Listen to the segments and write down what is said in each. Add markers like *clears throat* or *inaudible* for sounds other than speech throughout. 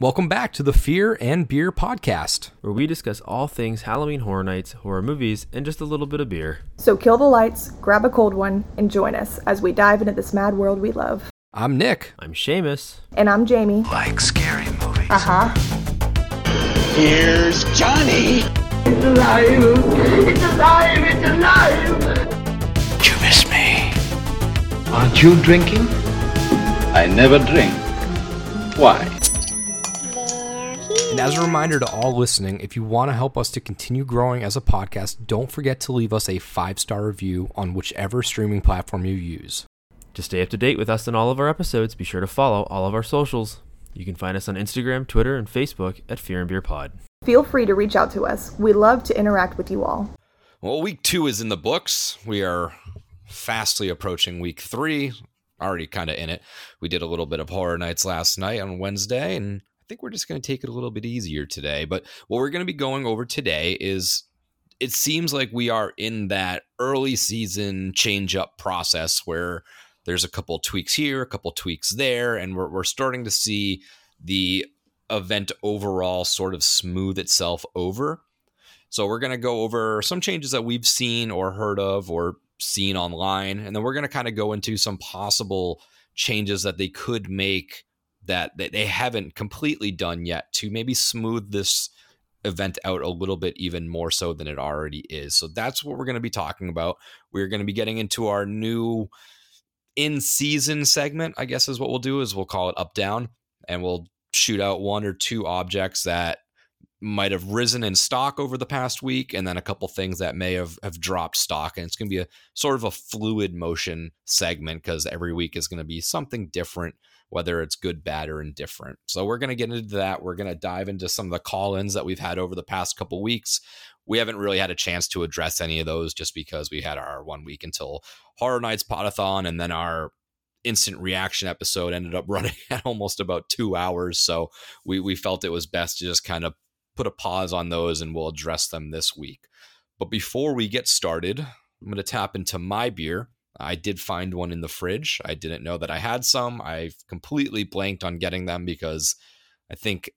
Welcome back to the Fear and Beer podcast. where we discuss all things Halloween Horror Nights, horror movies, and just a little bit of beer. So kill the lights, grab a cold one, and join us as we dive into this mad world we love. I'm Nick. I'm Seamus. And I'm Jamie. like scary movies. Uh huh. Here's Johnny. It's alive. It's alive. It's alive. You miss me. Aren't you drinking? I never drink. Why? And as a reminder to all listening, if you want to help us to continue growing as a podcast, don't forget to leave us a five star review on whichever streaming platform you use. To stay up to date with us and all of our episodes, be sure to follow all of our socials. You can find us on Instagram, Twitter, and Facebook at Fear and Beer Pod. Feel free to reach out to us. We love to interact with you all. Well, week two is in the books. We are fastly approaching week three, already kind of in it. We did a little bit of horror nights last night on Wednesday, and I think we're just going to take it a little bit easier today. But what we're going to be going over today is it seems like we are in that early season change up process where there's a couple tweaks here, a couple tweaks there, and we're, we're starting to see the event overall sort of smooth itself over. So we're going to go over some changes that we've seen or heard of or seen online, and then we're going to kind of go into some possible changes that they could make that they haven't completely done yet to maybe smooth this event out a little bit even more so than it already is. So that's what we're going to be talking about. We're going to be getting into our new in season segment, I guess is what we'll do is we'll call it up down and we'll shoot out one or two objects that might have risen in stock over the past week and then a couple things that may have, have dropped stock and it's going to be a sort of a fluid motion segment because every week is going to be something different whether it's good bad or indifferent. So we're going to get into that. We're going to dive into some of the call-ins that we've had over the past couple weeks. We haven't really had a chance to address any of those just because we had our one week until horror nights potathon and then our instant reaction episode ended up *laughs* running at almost about two hours. So we, we felt it was best to just kind of put a pause on those and we'll address them this week. But before we get started, I'm going to tap into my beer. I did find one in the fridge. I didn't know that I had some. I've completely blanked on getting them because I think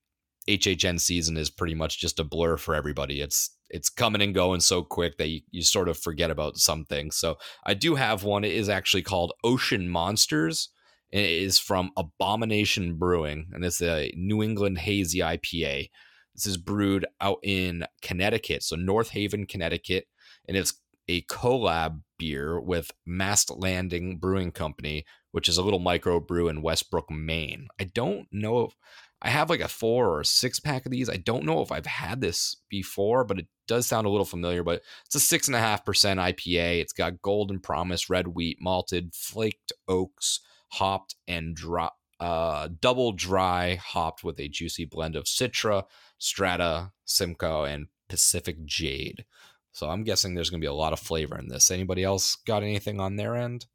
HHN season is pretty much just a blur for everybody. It's it's coming and going so quick that you, you sort of forget about something. So I do have one. It is actually called Ocean Monsters. It is from Abomination Brewing, and it's a New England hazy IPA. This is brewed out in Connecticut, so North Haven, Connecticut, and it's a collab beer with Mast Landing Brewing Company, which is a little micro brew in Westbrook, Maine. I don't know if I have like a four or a six pack of these. I don't know if I've had this before, but it does sound a little familiar. But it's a six and a half percent IPA. It's got Golden Promise, red wheat, malted, flaked oaks, hopped, and dry, uh, double dry hopped with a juicy blend of Citra, Strata, Simcoe, and Pacific Jade. So I'm guessing there's going to be a lot of flavor in this. Anybody else got anything on their end?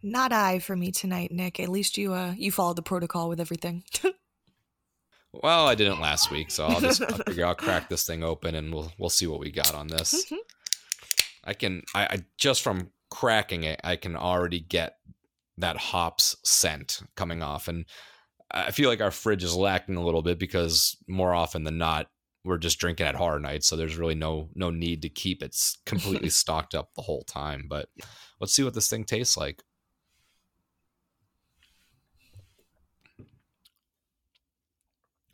Not I for me tonight, Nick. At least you uh you followed the protocol with everything. *laughs* Well, I didn't last week, so I'll just I'll *laughs* figure I'll crack this thing open and we'll we'll see what we got on this. I can I, I just from cracking it, I can already get that hops scent coming off, and I feel like our fridge is lacking a little bit because more often than not, we're just drinking at horror nights, so there's really no no need to keep it completely *laughs* stocked up the whole time. But let's see what this thing tastes like.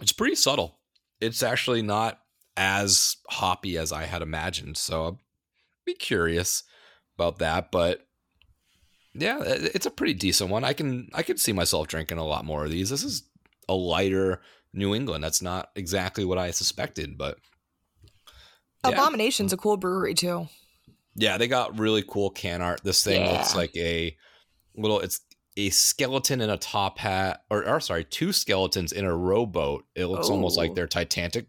It's pretty subtle. It's actually not as hoppy as I had imagined, so I'll be curious about that. But yeah, it's a pretty decent one. I can I can see myself drinking a lot more of these. This is a lighter New England. That's not exactly what I suspected, but yeah. Abomination's a mm. cool brewery too. Yeah, they got really cool can art. This thing looks like a little. It's a skeleton in a top hat, or, or sorry, two skeletons in a rowboat. It looks almost like Oh. they're Titanic,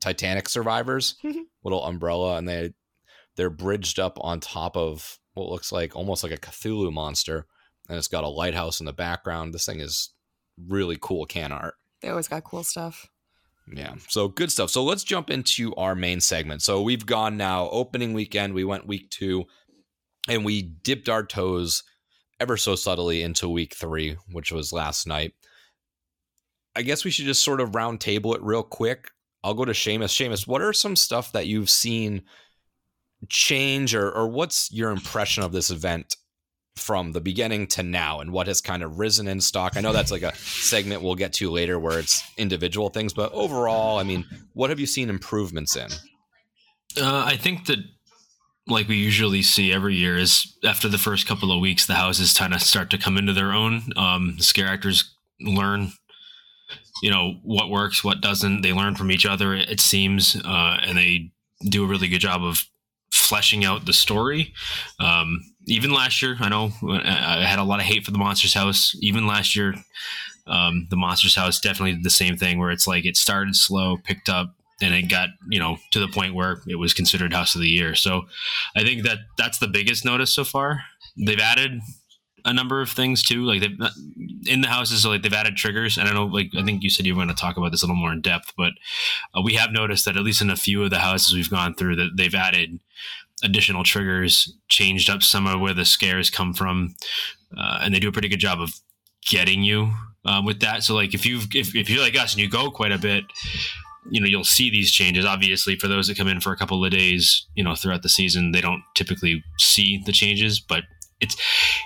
Titanic survivors. *laughs* little umbrella, and they they're bridged up on top of what looks like almost like a Cthulhu monster, and it's got a lighthouse in the background. This thing is really cool can art. They always got cool stuff. Yeah. So good stuff. So let's jump into our main segment. So we've gone now opening weekend. We went week two and we dipped our toes ever so subtly into week three, which was last night. I guess we should just sort of round table it real quick. I'll go to Seamus. Seamus, what are some stuff that you've seen change or or what's your impression of this event from the beginning to now and what has kind of risen in stock? I know that's like a segment we'll get to later where it's individual things, but overall, I mean, what have you seen improvements in? Uh, I think that, like we usually see every year, is after the first couple of weeks, the houses kind of start to come into their own. Um, scare actors learn, you know, what works, what doesn't. They learn from each other, it seems, uh, and they do a really good job of fleshing out the story. Um, even last year, I know I had a lot of hate for the Monsters House. Even last year, um, the Monsters House definitely did the same thing, where it's like it started slow, picked up, and it got you know to the point where it was considered House of the Year. So, I think that that's the biggest notice so far. They've added a number of things too. Like they've in the houses, like they've added triggers. And I know, like I think you said you were going to talk about this a little more in depth, but uh, we have noticed that at least in a few of the houses we've gone through, that they've added additional triggers, changed up some of where the scares come from, uh, and they do a pretty good job of getting you um, with that. So like if you if, if you're like us and you go quite a bit, you know you'll see these changes. Obviously, for those that come in for a couple of days, you know throughout the season, they don't typically see the changes, but it's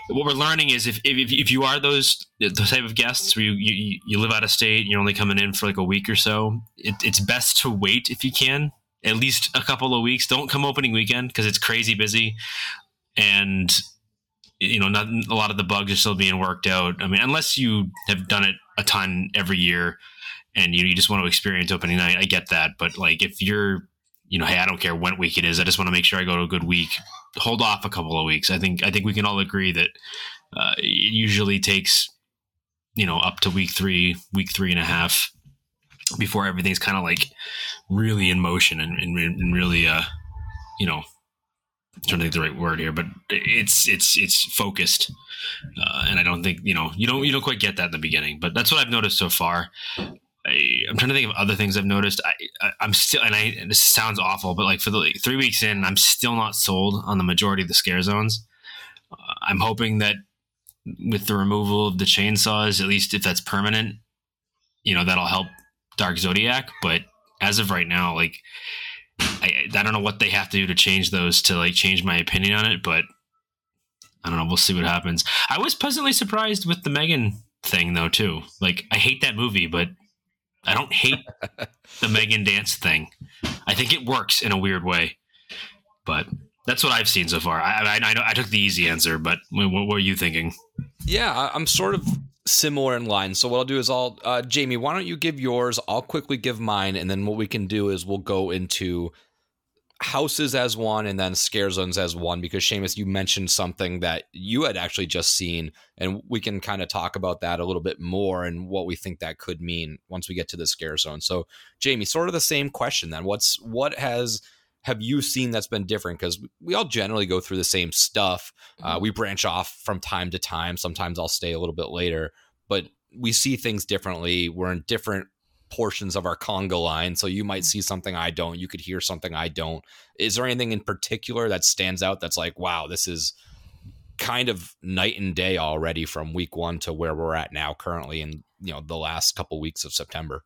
what we're learning is if, if, if you are those the type of guests where you, you, you live out of state and you're only coming in for like a week or so, it, it's best to wait if you can at least a couple of weeks. Don't come opening weekend because it's crazy busy, and you know, not a lot of the bugs are still being worked out. I mean, unless you have done it a ton every year and you, you just want to experience opening night, I get that. But like, if you're, you know, hey, I don't care what week it is, I just want to make sure I go to a good week. Hold off a couple of weeks. I think I think we can all agree that uh, it usually takes, you know, up to week three, week three and a half before everything's kind of like really in motion and, and, and really uh you know I'm trying to think the right word here, but it's it's it's focused, uh, and I don't think you know you don't you don't quite get that in the beginning. But that's what I've noticed so far. I, am trying to think of other things I've noticed. I, I am still, and I this sounds awful, but like for the like, three weeks in, I'm still not sold on the majority of the scare zones. Uh, I'm hoping that with the removal of the chainsaws, at least if that's permanent, you know that'll help Dark Zodiac, but as of right now, like I, I don't know what they have to do to change those to like change my opinion on it, but I don't know. We'll see what happens. I was pleasantly surprised with the Megan thing though too. Like I hate that movie, but I don't hate the Megan dance thing. I think it works in a weird way, but that's what I've seen so far. I I, I, I took the easy answer, but what, what were you thinking? Yeah, I'm sort of similar in line. So what I'll do is I'll uh, Jamie, why don't you give yours? I'll quickly give mine, and then what we can do is we'll go into houses as one and then scare zones as one because Seamus, you mentioned something that you had actually just seen, and we can kind of talk about that a little bit more and what we think that could mean once we get to the scare zone. So, Jamie, sort of the same question then. What's what has have you seen that's been different? Because we all generally go through the same stuff. Uh, mm-hmm. Uh, we branch off from time to time. Sometimes I'll stay a little bit later, but we see things differently. We're in different portions of our conga line. So you might mm-hmm. see something I don't. You could hear something I don't. Is there anything in particular that stands out that's like, wow, this is kind of night and day already from week one to where we're at now currently in you know the last couple weeks of September?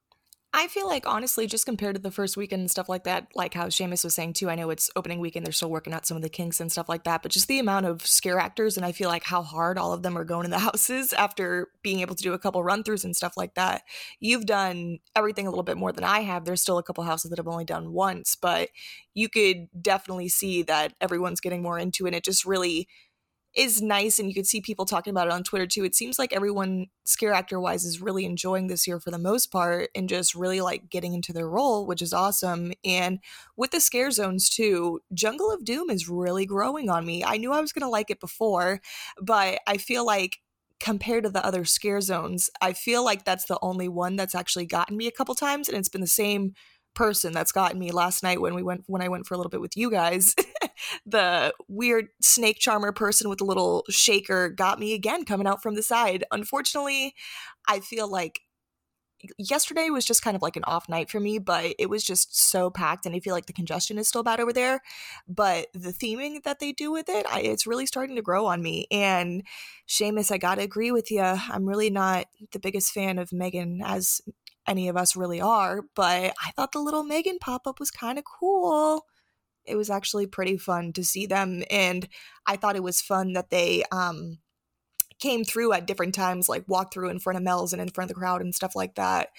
I feel like honestly, just compared to the first weekend and stuff like that, like how Seamus was saying too, I know it's opening weekend, they're still working out some of the kinks and stuff like that, but just the amount of scare actors and I feel like how hard all of them are going in the *laughs* houses after being able to do a couple run throughs and stuff like that. You've done everything a little bit more than I have. There's still a couple houses that I've only done once, but you could definitely see that everyone's getting more into it. And It just really is nice and you could see people talking about it on Twitter too. It seems like everyone scare actor wise is really enjoying this year for the most part and just really like getting into their role, which is awesome. And with the scare zones too, Jungle of Doom is really growing on me. I knew I was going to like it before, but I feel like compared to the other scare zones, I feel like that's the only one that's actually gotten me a couple times and it's been the same person that's gotten me last night when we went when I went for a little bit with you guys. *laughs* the weird snake charmer person with the little shaker got me again coming out from the side. Unfortunately, I feel like yesterday was just kind of like an off night for me, but it was just so packed, and I feel like the congestion is still bad over there. But the theming that they do with it, I, it's really starting to grow on me. And Seamus, I gotta agree with you. I'm really not the biggest fan of Megan as any of us really are, but I thought the little Megan pop up was kind of cool. It was actually pretty fun to see them, and I thought it was fun that they um came through at different times, like walked through in front of Mel's and in front of the crowd and stuff like that.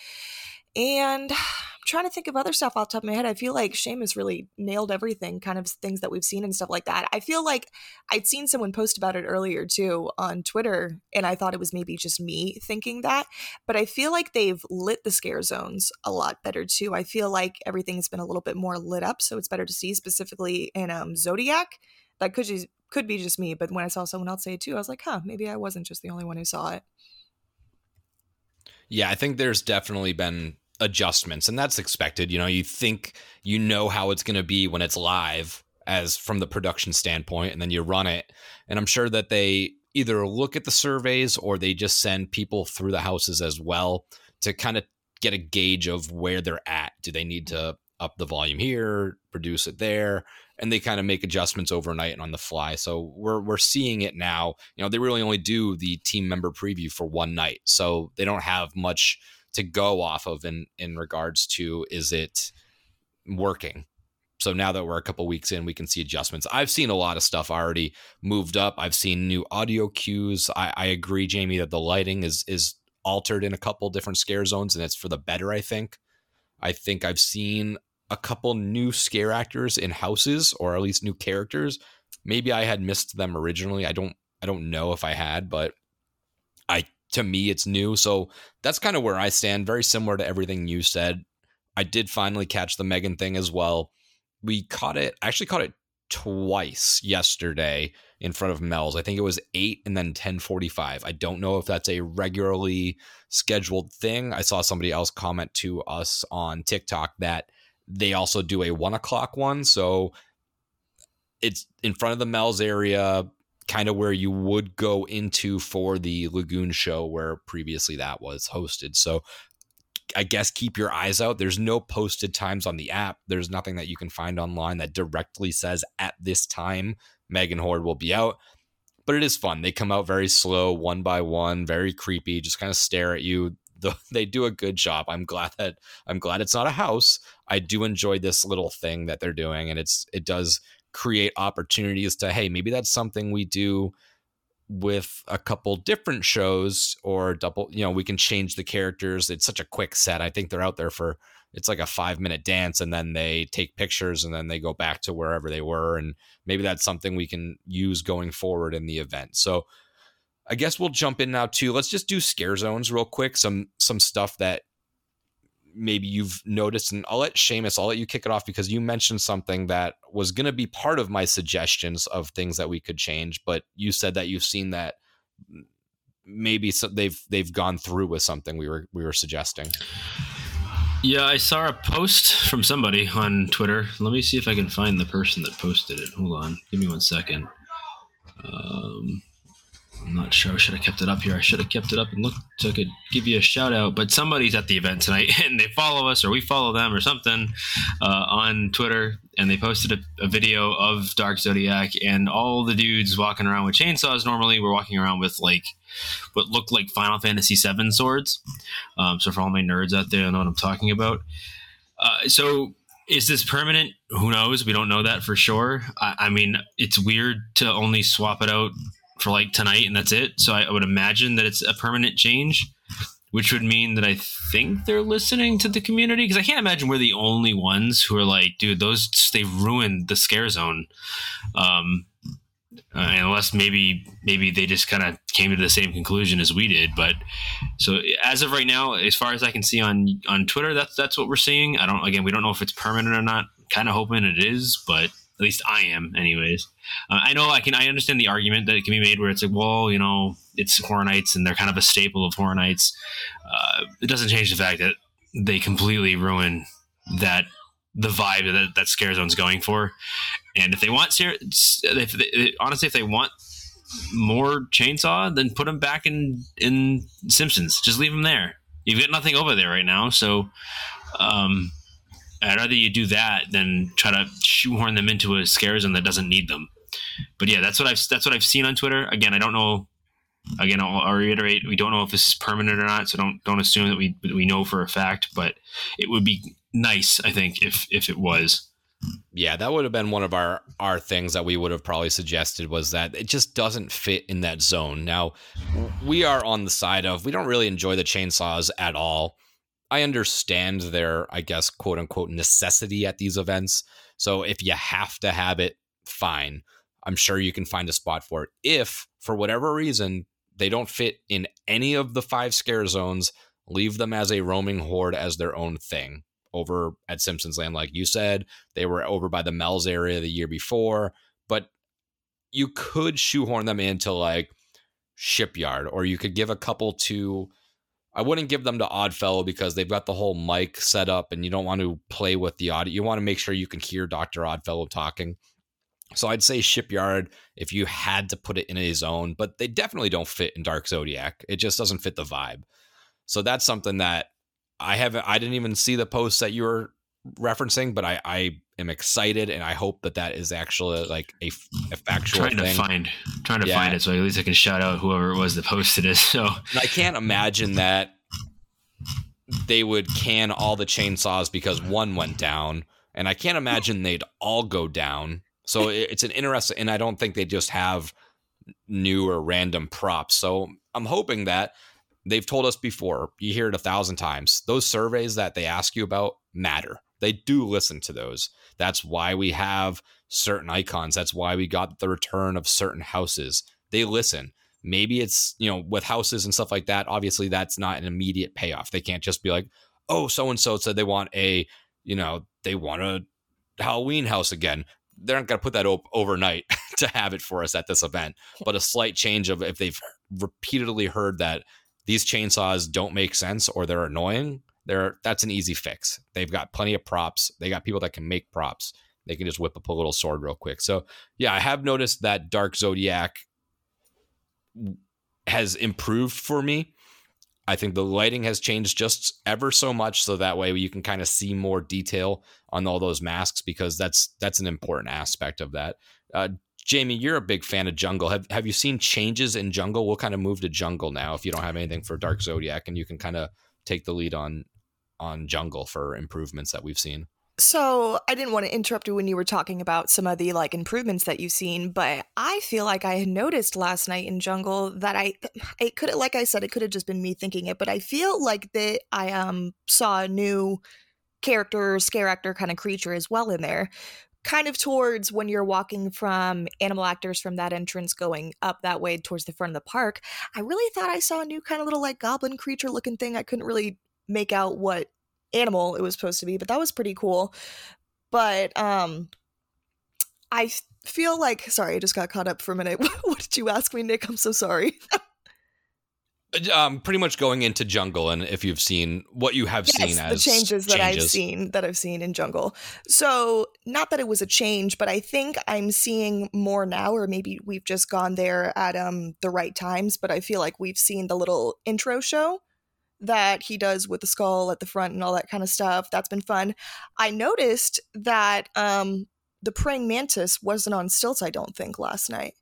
And trying to think of other stuff off the top of my head. I feel like Seamus really nailed everything, kind of things that we've seen and stuff like that. I feel like I'd seen someone post about it earlier too on Twitter, and I thought it was maybe just me thinking that. But I feel like they've lit the scare zones a lot better too. I feel like everything's been a little bit more lit up, so it's better to see, specifically in um, Zodiac. That could just could be just me, but when I saw someone else say it too, I was like, huh, maybe I wasn't just the only one who saw it. Yeah, I think there's definitely been adjustments, and that's expected. You know, you think you know how it's going to be when it's live, as from the production standpoint, and then you run it. And I'm sure that they either look at the surveys or they just send people through the houses as well to kind of get a gauge of where they're at. Do they need to up the volume here, produce it there? and they kind of make adjustments overnight and on the fly. So we're we're seeing it now. You know, they really only do the team member preview for one night, so they don't have much to go off of in in regards to is it working. So now that we're a couple weeks in, we can see adjustments. I've seen a lot of stuff already moved up. I've seen new audio cues. I, I agree, Jamie, that the lighting is is altered in a couple different scare zones, and it's for the better. I think. I think I've seen a couple new scare actors in houses or at least new characters. Maybe I had missed them originally. I don't I don't know if I had, but I to me it's new. So that's kind of where I stand, very similar to everything you said. I did finally catch the Megan thing as well. We caught it, I actually caught it twice yesterday in front of Mel's. I think it was 8 and then 1045. I don't know if that's a regularly scheduled thing. I saw somebody else comment to us on TikTok that they also do a one o'clock one. So it's in front of the Mel's area, kind of where you would go into for the Lagoon show where previously that was hosted. So I guess keep your eyes out. There's no posted times on the app. There's nothing that you can find online that directly says at this time Megan Horde will be out. But it is fun. They come out very slow, one by one, very creepy, just kind of stare at you. *laughs* They do a good job. I'm glad that I'm glad it's not a house. I do enjoy this little thing that they're doing, and it's it does create opportunities to hey maybe that's something we do with a couple different shows or double you know we can change the characters. It's such a quick set. I think they're out there for it's like a five minute dance and then they take pictures and then they go back to wherever they were and maybe that's something we can use going forward in the event. So i guess we'll jump in now too. Let's just do scare zones real quick some some stuff that maybe you've noticed, and I'll let Seamus, I'll let you kick it off because you mentioned something that was going to be part of my suggestions of things that we could change, but you said that you've seen that maybe they've they've gone through with something we were we were suggesting. Yeah, I saw a post from somebody on Twitter. Let me see if I can find the person that posted it. Hold on, give me one second. Um, I'm not sure. I should have kept it up here. I should have kept it up and looked so I could give you a shout out. But somebody's at the event tonight *laughs* and they follow us or we follow them or something uh, on Twitter. And they posted a, a, video of Dark Zodiac and all the dudes walking around with chainsaws normally were walking around with like what looked like Final Fantasy VII swords. Um, so for all my nerds out there, I know what I'm talking about. Uh, so is this permanent? Who knows? We don't know that for sure. I, I mean, it's weird to only swap it out for like tonight and that's it. So I, I would imagine that it's a permanent change, which would mean that I think they're listening to the community because I can't imagine we're the only ones who are like, dude, those they ruined the scare zone. Um, uh, unless maybe maybe they just kind of came to the same conclusion as we did. But so as of right now, as far as I can see on on Twitter, that's that's what we're seeing. I don't again, we don't know if it's permanent or not. Kind of hoping it is, but at least I am, anyways. Uh, I know I can. I understand the argument that it can be made where it's like, well, you know, it's Horror Nights and they're kind of a staple of Horror Nights. Uh, it doesn't change the fact that they completely ruin that the vibe that that Scare Zone's going for. And if they want, if they, honestly, if they want more chainsaw, then put them back in in Simpsons. Just leave them there. you've got nothing over there right now. So, um, I'd rather you do that than try to shoehorn them into a scare zone that doesn't need them. But yeah, that's what I've that's what I've seen on Twitter. Again, I don't know. Again, I'll, I'll reiterate: we don't know if this is permanent or not, so don't don't assume that we we know for a fact. But it would be nice, I think, if if it was. Yeah, that would have been one of our our things that we would have probably suggested was that it just doesn't fit in that zone. Now, we are on the side of we don't really enjoy the chainsaws at all. I understand their, I guess, quote unquote necessity at these events. So if you have to have it, fine. I'm sure you can find a spot for it. If for whatever reason they don't fit in any of the five scare zones, leave them as a roaming horde as their own thing over at Simpsons Land, like you said. They were over by the Mel's area the year before, but you could shoehorn them into like Shipyard, or you could give a couple to. I wouldn't give them to Oddfellow because they've got the whole mic set up and you don't want to play with the audio. You want to make sure you can hear Dr. Oddfellow talking. So I'd say Shipyard if you had to put it in a zone, but they definitely don't fit in Dark Zodiac. It just doesn't fit the vibe. So that's something that I haven't. I didn't even see the post that you were referencing, but I, I am excited and I hope that that is actually like a, a factual trying thing. to find trying to Yeah. find it so at least I can shout out whoever it was that posted it. *laughs* So And I can't imagine that they would can all the chainsaws because one went down, and I can't imagine they'd all go down. So it's an interesting, and I don't think they just have new or random props. So I'm hoping that they've told us before. You hear it a thousand times. Those surveys that they ask you about matter. They do listen to those. That's why we have certain icons. That's why we got the return of certain houses. They listen maybe it's you know with houses and stuff like that obviously that's not an immediate payoff they can't just be like oh so and so said they want a you know they want a halloween house again they're not going to put that op- overnight *laughs* to have it for us at this event *laughs* but a slight change of if they've repeatedly heard that these chainsaws don't make sense or they're annoying they're that's an easy fix they've got plenty of props they got people that can make props they can just whip up a little sword real quick so yeah i have noticed that dark zodiac has improved for me. I think the lighting has changed just ever so much so that way you can kind of see more detail on all those masks because that's that's an important aspect of that. Uh, Jamie, you're a big fan of Jungle. Have have you seen changes in Jungle? We'll kind of move to Jungle now if you don't have anything for Dark Zodiac and you can kind of take the lead on on Jungle for improvements that we've seen. So I didn't want to interrupt you when you were talking about some of the like improvements that you've seen, but I feel like I had noticed last night in Jungle that I it could have like I said it could have just been me thinking it, but I feel like that I um saw a new character, scare actor kind of creature as well in there. Kind of towards when you're walking from animal actors from that entrance going up that way towards the front of the park. I really thought I saw a new kind of little like goblin creature looking thing. I couldn't really make out what animal it was supposed to be, but that was pretty cool. But um I feel like sorry, I just got caught up for a minute. *laughs* what did you ask me, Nick? I'm so sorry. *laughs* Um, pretty much going into Jungle and if you've seen what you have seen yes, as the changes that I've seen that I've seen in Jungle. So not that it was a change, but I think I'm seeing more now, or maybe we've just gone there at um the right times. But I feel like we've seen the little intro show that he does with the skull at the front and all that kind of stuff. That's been fun. I noticed that um the praying mantis wasn't on stilts. I don't think last night.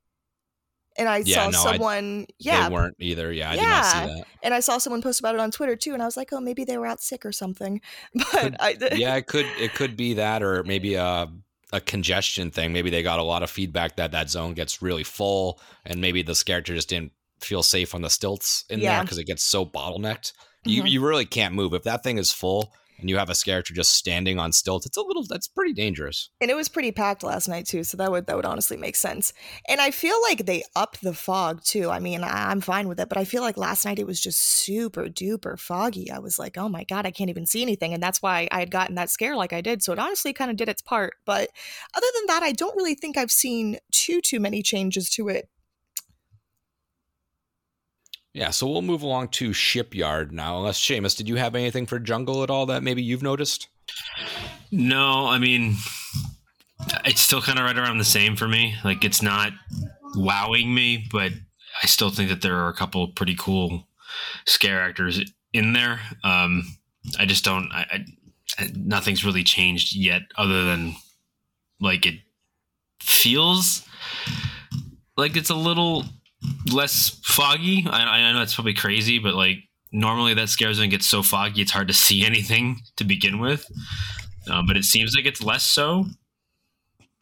And I Yeah, saw no, I- someone, yeah, They weren't either. Yeah, I did not see Yeah. that. and I saw someone post about it on Twitter too, and I was like, oh, maybe they were out sick or something. *laughs* But Could- I, yeah, it could it could be that, or maybe a a congestion thing. Maybe they got a lot of feedback that that zone gets really full, and maybe this character just didn't feel safe on the stilts in there because it gets so bottlenecked. You Mhm. you really can't move if that thing is full and you have a character just standing on stilts. It's a little that's pretty dangerous. and it was pretty packed last night too, so that would that would honestly make sense. And I feel like they upped the fog too. I mean, I, I'm fine with it, but I feel like last night it was just super duper foggy. I was like, oh my god, I can't even see anything, and that's why I had gotten that scare like I did. So it honestly kind of did its part. But other than that, I don't really think I've seen too too many changes to it. Yeah, so we'll move along to Shipyard now. Unless Seamus, did you have anything for Jungle at all that maybe you've noticed? No, I mean, it's still kind of right around the same for me. Like, it's not wowing me, but I still think that there are a couple pretty cool scare actors in there. Um, I just don't. I, I nothing's really changed yet, other than like it feels like it's a little less foggy. I, I know that's probably crazy, but like normally that scare zone gets so foggy it's hard to see *laughs* anything to begin with. Um, but it seems like it's less so.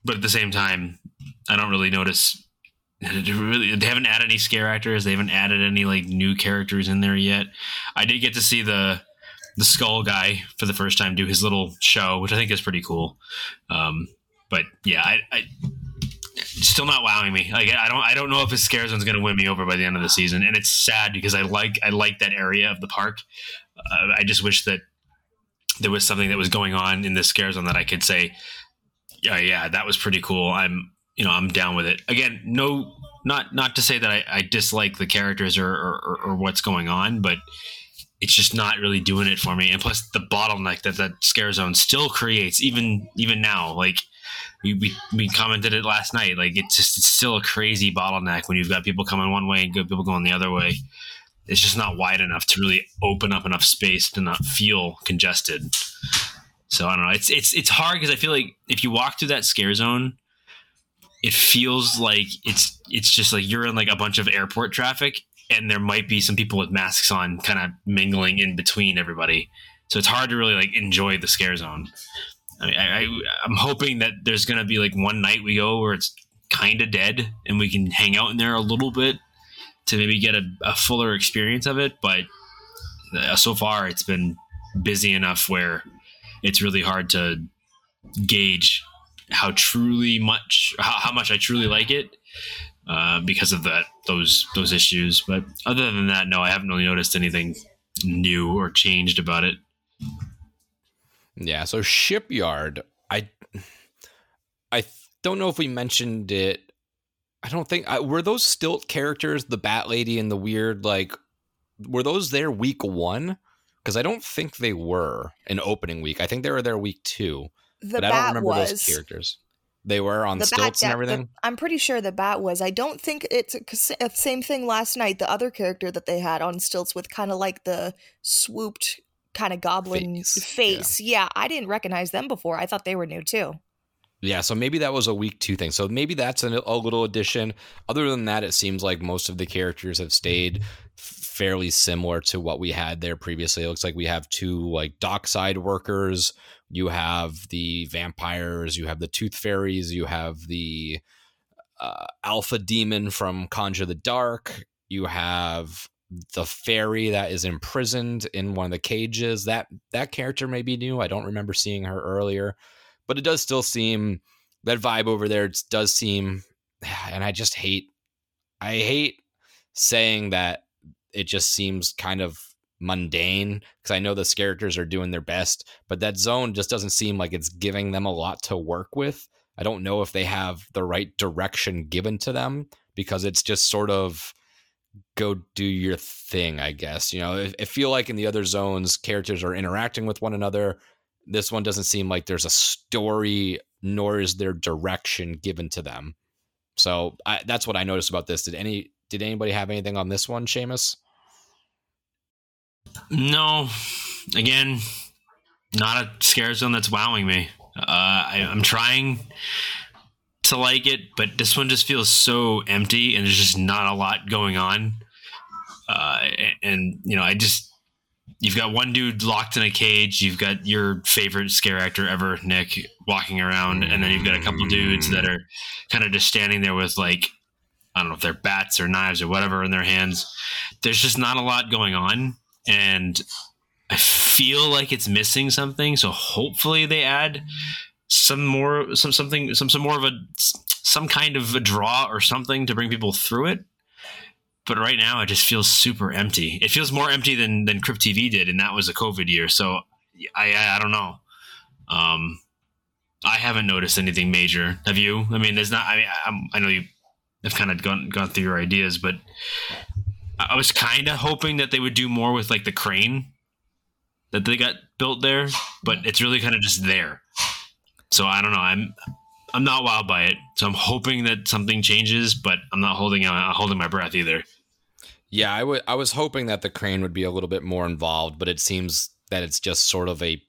But at the same time, I don't really notice. *laughs* Really, they haven't added any scare actors. They haven't added any like new characters in there yet. I did get to see the the skull guy for the first time do his little show, which I think is pretty cool. Um, but yeah, I, I still not wowing me. Like I don't I don't know if his scare zone's going to win me over by the end of the season, and it's sad because I like I like that area of the park. Uh, I just wish that there was something that was going on in this scare zone that I could say, yeah, yeah, that was pretty cool. I'm you know I'm down with it. Again, no, not not to say that I, I dislike the characters or, or or what's going on, but it's just not really doing it for me. And plus the bottleneck that that scare zone still creates, even even now, like we, we, we commented it last night. Like it's just it's still a crazy bottleneck when you've got people coming one way and good people going the other way. It's just not wide enough to really open up enough space to not feel congested. So I don't know. It's it's it's hard because I feel like if you walk through that scare zone, it feels like it's it's just like you're in like a bunch of airport traffic, and there might be some people with masks on, kind of mingling in between everybody. So it's hard to really like enjoy the scare zone. I, I I'm hoping that there's gonna be like one night we go where it's kind of dead and we can hang out in there a little bit to maybe get a, a fuller experience of it. But uh, so far, it's been busy enough where it's really hard to gauge how truly much how, how much I truly like it uh, because of that those those issues. But other than that, no, I haven't really noticed anything new or changed about it. Yeah, so Shipyard, I I don't know if we mentioned it. I don't think I, were those stilt characters, the Bat Lady and the weird like were those there week 1? Cuz I don't think they were in opening week. I think they were there week 2. The but I don't remember was those characters. They were on the stilts bat. and everything. the- I'm pretty sure the bat was. I don't think it's a, 'cause uh, same thing last night. The other character that they had on stilts with kind of like the swooped kind of goblin Face, face. Yeah. I didn't recognize them before. I thought they were new too. Yeah, so maybe that was a week two thing. So maybe that's an, a little addition. Other than that, it seems like most of the characters have stayed fairly similar to what we had there previously. It looks like we have two like dockside workers. You have the vampires. You have the tooth fairies. You have the uh, alpha demon from Conjure the Dark. You have the fairy that is imprisoned in one of the cages. That that character may be new. I don't remember seeing her earlier but it does still seem that vibe over there does seem *sighs* and i just hate i hate saying that it just seems kind of mundane because i know the characters are doing their best but that zone just doesn't seem like it's giving them a lot to work with i don't know if they have the right direction given to them because it's just sort of go do your thing i guess you know i feel like in the other zones characters are interacting with one another this one doesn't seem like there's a story nor is there direction given to them so I, that's what i noticed about this did any did anybody have anything on this one Seamus? No, again, not a scare zone that's wowing me. Uh, I, I'm trying to like it, but this one just feels so empty, and there's just not a lot going on. Uh, and, and you know, I just you've got one dude locked in a cage. You've got your favorite scare actor ever, Nick, walking around, and then you've got a couple dudes that are kind of just standing there with like I don't know if they're bats or knives or whatever in their hands. There's just not a lot going on, and I feel like it's missing something. So hopefully they add some more, some something, some some more of a some kind of a draw or something to bring people through it. But right now, it just feels super empty. It feels more empty than than Crypt TV did, and that was a COVID year. So I I, I don't know. Um, I haven't noticed anything major. Have you? I mean, there's not. I mean, I'm, I know you have kind of gone gone through your ideas, but I was kind of hoping that they would do more with like the crane that they got built there, but it's really kind of just there. So I don't know. I'm I'm not wild by it. So I'm hoping that something changes, but I'm not holding uh, holding my breath either. Yeah, I would. I was hoping that the crane would be a little bit more involved, but it seems that it's just sort of a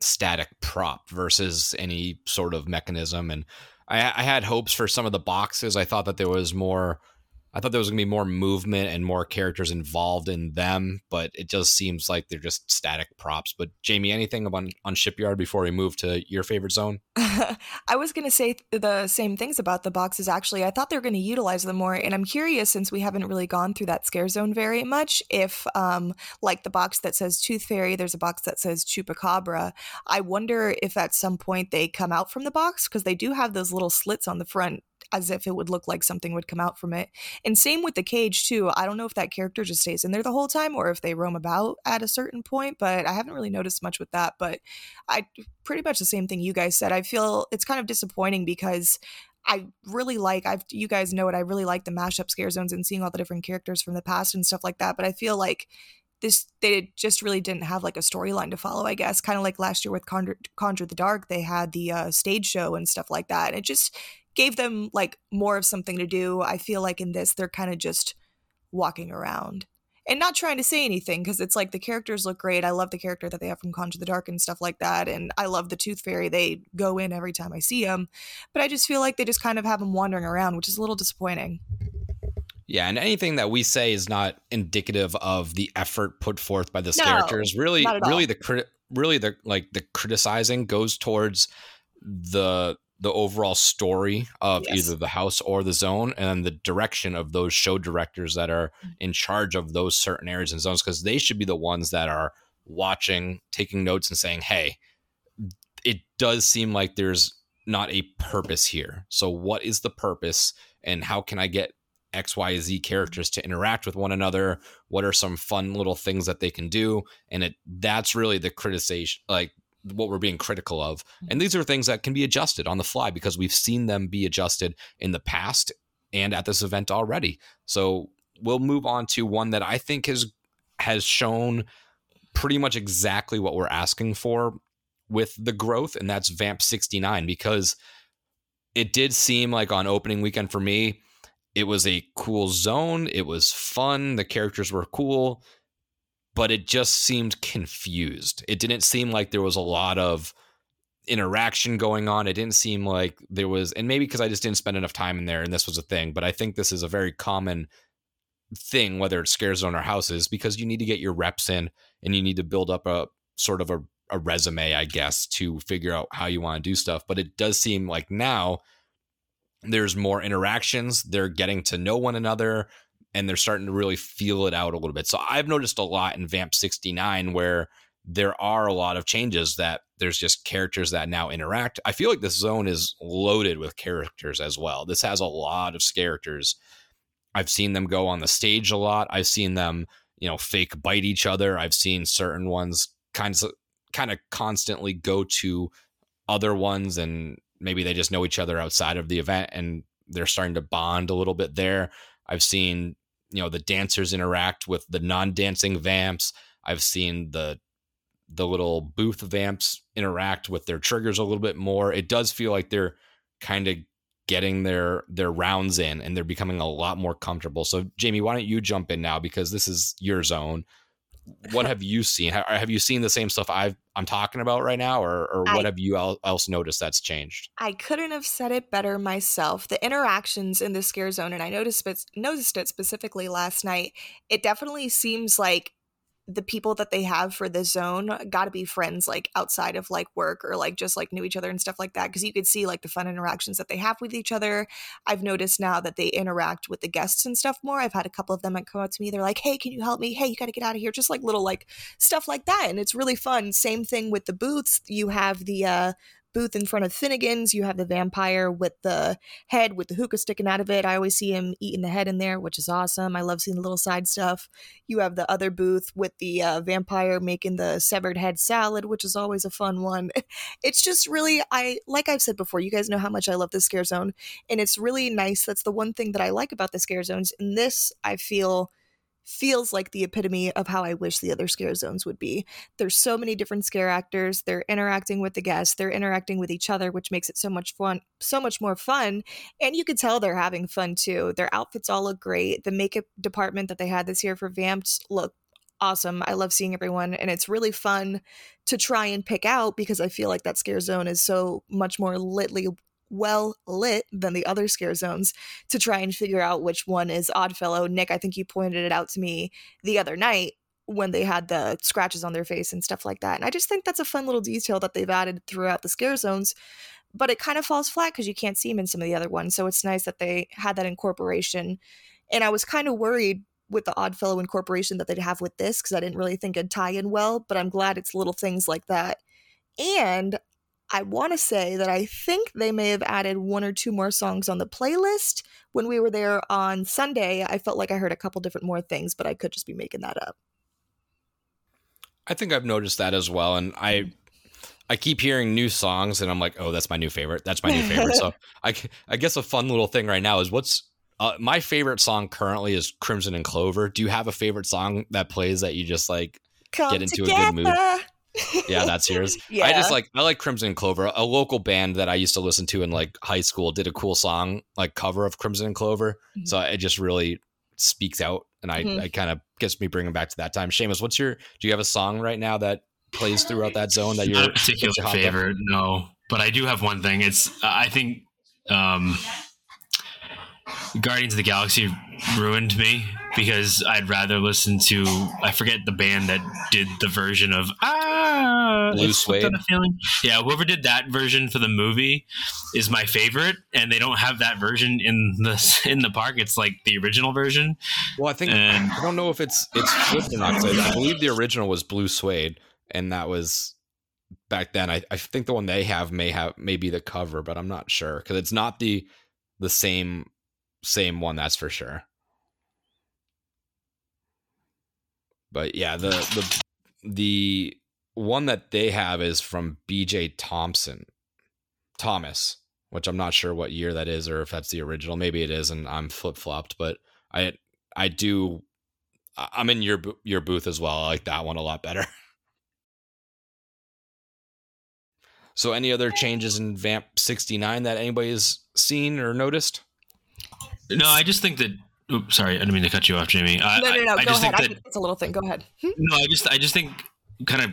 static prop versus any sort of mechanism. And I, I had hopes for some of the boxes. I thought that there was more I thought there was going to be more movement and more characters involved in them, but it just seems like they're just static props. But Jamie, anything on on Shipyard before we move to your favorite zone? *laughs* I was going to say the same things about the boxes. Actually, I thought they were going to utilize them more, and I'm curious since we haven't really gone through that scare zone very much. If, um, like the box that says Tooth Fairy, there's a box that says Chupacabra. I wonder if at some point they come out from the box because they do have those little slits on the front as if it would look like something would come out from it. And same with the cage too. I don't know if that character just stays in there the whole time or if they roam about at a certain point, but I haven't really noticed much with that. But I pretty much the same thing you guys said. I feel it's kind of disappointing because I really like I've you guys know it. I really like the mashup scare zones and seeing all the different characters from the past and stuff like that. But I feel like this they just really didn't have like a storyline to follow i guess kind of like last year with conjure, conjure the dark they had the uh, stage show and stuff like that it just gave them like more of something to do. I feel like in this, they're kind of just walking around and not trying to say anything because it's like the characters look great. I love the character that they have from Conjure the Dark and stuff like that. And I love the Tooth Fairy. They go in every time I see them. But I just feel like they just kind of have them wandering around, which is a little disappointing. Yeah, and anything that we say is not indicative of the effort put forth by this No, characters. Really, really the crit, really the like the criticizing goes towards the the overall story of Yes. either the house or the zone, and then the direction of those show directors that are Mm. in charge of those certain areas and zones, because they should be the ones that are watching, taking notes, and saying, "Hey, it does seem like there's not a purpose here. So, what is the purpose, and how can I get X, Y, Z characters to interact with one another? What are some fun little things that they can do? And it that's really the criticization, like what we're being critical of. Mm-hmm. And these are things that can be adjusted on the fly because we've seen them be adjusted in the past and at this event already. So we'll move on to one that I think has has shown pretty much exactly what we're asking for with the growth, and that's Vamp 69, because it did seem like on opening weekend for me, it was a cool zone. It was fun. The characters were cool, but it just seemed confused. It didn't seem like there was a lot of interaction going on. It didn't seem like there was, and maybe because I just didn't spend enough time in there and this was a thing, but I think this is a very common thing, whether it's scare zone or houses, because you need to get your reps in and you need to build up a sort of a, a resume, I guess, to figure out how you want to do stuff. But it does seem like now there's more interactions. They're getting to know one another and they're starting to really feel it out a little bit. So I've noticed a lot in Vamp 69 where there are a lot of changes that there's just characters that now interact. I feel like this zone is loaded with characters as well. This has a lot of characters. I've seen them go on the stage a lot. I've seen them, you know, fake bite each other. I've seen certain ones kind of kind of constantly go to other ones and maybe they just know each other outside of the event and they're starting to bond a little bit there. I've seen, you know, the dancers interact with the non-dancing vamps. I've seen the the little booth vamps interact with their triggers a little bit more. It does feel like they're kind of getting their their rounds in and they're becoming a lot more comfortable. So Jamie, why don't you jump in now because this is your zone. What have you seen? Have you seen the same stuff I've I'm talking about right now, or or what I- have you el- else noticed that's changed? I couldn't have said it better myself. The interactions in the scare zone, and I noticed it, noticed it specifically last night. It definitely seems like the people that they have for the zone got to be friends, like outside of like work or like just like knew each other and stuff like that. Because you could see like the fun interactions that they have with each other. I've noticed now that they interact with the guests and stuff more. I've had a couple of them come up to me. They're like, "Hey, can you help me? Hey, you got to get out of here." Just like little like stuff like that, and it's really fun. Same thing with the booths. You have the uh booth in front of Finnegan's. You have the vampire with the head with the hookah sticking out of it. I always see him eating the head in there, which is awesome. I love seeing the little side stuff. You have the other booth with the uh, vampire making the severed head salad, which is always a fun one. *laughs* It's just really, I like I've said before, you guys know how much I love the scare zone, and it's really nice. That's the one thing that I like about the scare zones. And this, I feel feels like the epitome of how I wish the other scare zones would be. There's so many different scare actors. They're interacting with the guests. They're interacting with each other, which makes it so much fun, so much more fun. And you could tell they're having fun too. Their outfits all look great. The makeup department that they had this year for Vamps look awesome. I love seeing everyone, and it's really fun to try and pick out because I feel like that scare zone is so much more litly well lit than the other scare zones to try and figure out which one is Oddfellow. Nick, I think you pointed it out to me the other night when they had the scratches on their face and stuff like that. And I just think that's a fun little detail that they've added throughout the scare zones. But it kind of falls flat because you can't see them in some of the other ones. So it's nice that they had that incorporation. And I was kind of worried with the Oddfellow incorporation that they'd have with this because I didn't really think it'd tie in well. But I'm glad it's little things like that. And I want to say that I think they may have added one or two more songs on the playlist. When we were there on Sunday, I felt like I heard a couple different more things, but I could just be making that up. I think I've noticed that as well, and I I keep hearing new songs, and I'm like, oh, that's my new favorite. That's my new favorite. so *laughs* I I guess a fun little thing right now is what's uh, my favorite song currently is Crimson and Clover. Do you have a favorite song that plays that you just like Come get into together. a good mood? Yeah, *laughs* that's yours. yeah. I just like I like Crimson Clover. A local band that I used to listen to in like high school did a cool song like cover of Crimson and Clover. Mhm. So it just really speaks out, and I, Mhm. I kind of gets me bringing back to that time. Seamus, what's your? Do you have a song right now that plays throughout that zone that you're not a particular gets up? favorite, no. But I do have one thing. It's I think um, Guardians of the Galaxy ruined me because I'd rather listen to I forget the band that did the version of Blue it's Swede? kind of feeling. Yeah, whoever did that version for the movie is my favorite, and they don't have that version in the *laughs* in the park. It's like the original version. Well, I think And- I don't know if it's it's flipped or not. 'cause I, I believe the original was Blue Swede, and that was back then. I, I think the one they have may have may be the cover, but I'm not sure because it's not the the same same one. That's for sure. But yeah, the the the one that they have is from B.J. Thompson, Thomas, which I'm not sure what year that is or if that's the original. Maybe it is, and I'm flip flopped. But I I do. I- I'm in your your booth as well. I like that one a lot better. *laughs* So, any other changes in Vamp 69 that anybody's seen or noticed? No, I just think that. Oops, sorry, I didn't mean to cut you off, Jamie. I, no, no, no. I, I go just ahead. Think that think it's a little thing. Go ahead. Hmm? No, I just I just think kind of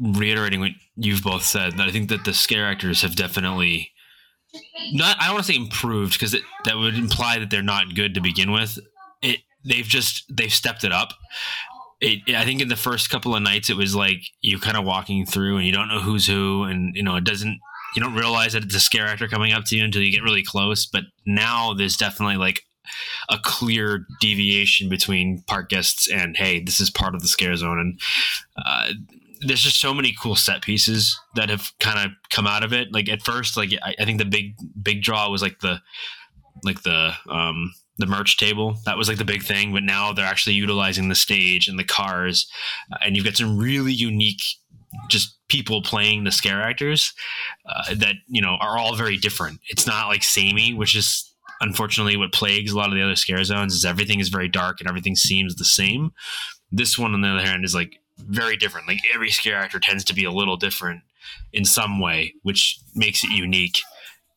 reiterating what you've both said that I think that the scare actors have definitely not I don't want to say improved because that would imply that they're not good to begin with. It they've just they've stepped it up. It, I think in the first couple of nights it was like you kind of walking through and you don't know who's who and you know it doesn't you don't realize that it's a scare actor coming up to you until you get really close. But now there's definitely like a clear deviation between park guests and hey, this is part of the scare zone. And uh, there's just so many cool set pieces that have kind of come out of it. Like at first, like I, I think the big big draw was like the like the um the merch table. That was like the big thing but now they're actually utilizing the stage and the cars uh, and you've got some really unique just people playing the scare actors uh, that you know are all very different. It's not like samey which is unfortunately what plagues a lot of the other scare zones is everything is very dark and everything seems the same. This one on the other hand is like very different like every scare actor tends to be a little different in some way which makes it unique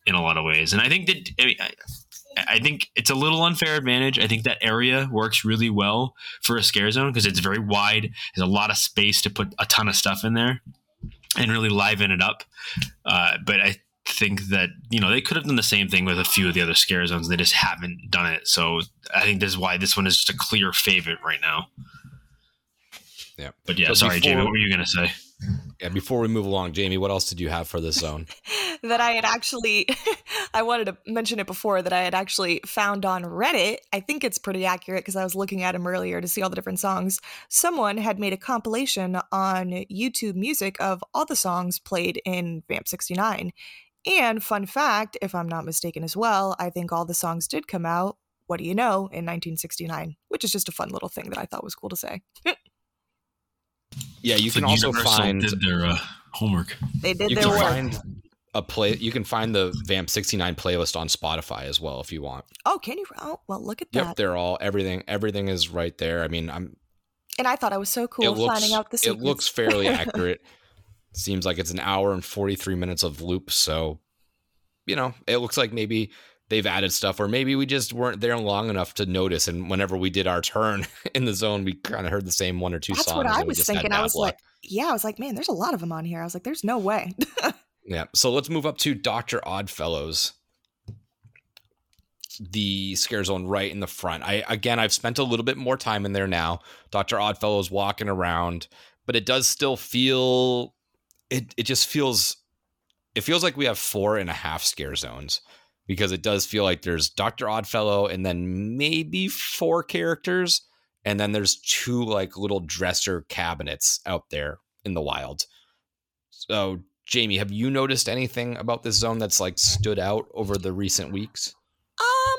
in a lot of ways and i think that I, mean, I, I think it's a little unfair advantage. I think that area works really well for a scare zone because it's very wide. There's a lot of space to put a ton of stuff in there and really liven it up. Uh, but I think that you know they could have done the same thing with a few of the other scare zones. They just haven't done it. So I think this is why this one is just a clear favorite right now. Yeah. But yeah, So sorry, before- Jamie. What were you gonna say? Yeah, before we move along, Jamie, what else did you have for this zone? *laughs* that I had actually, *laughs* I wanted to mention it before that I had actually found on Reddit. I think it's pretty accurate because I was looking at him earlier to see all the different songs. Someone had made a compilation on YouTube Music of all the songs played in Vamp 69. And fun fact, if I'm not mistaken as well, I think all the songs did come out, what do you know, in 1969, which is just a fun little thing that I thought was cool to say. *laughs* Yeah, you It's can like also Universal find did their uh, homework. They did you their can work. find a play. You can find the Vamp 69 playlist on Spotify as well if you want. Oh, can you? Oh, well, look at that. Yep, they're all everything. Everything is right there. I mean, I'm. and I thought I was so cool it looks. finding out the it looks fairly *laughs* accurate. Seems like it's an hour and 43 minutes of loop. So, you know, it looks like maybe they've added stuff, or maybe we just weren't there long enough to notice. And whenever we did our turn *laughs* in the zone, we kind of heard the same one or two That's songs. That's what I was thinking. I was luck. like, yeah, I was like, man, there's a lot of them on here. I was like, there's no way. *laughs* Yeah. So let's move up to Dr. Oddfellows. The scare zone right in the front. I again I've spent a little bit more time in there now. Dr. Oddfellows walking around, but it does still feel it it just feels it feels like we have four and a half scare zones because it does feel like there's Dr. Oddfellow and then maybe four characters, and then there's two like little dresser cabinets out there in the wild. So Jamie, have you noticed anything about this zone that's like stood out over the recent weeks? Um,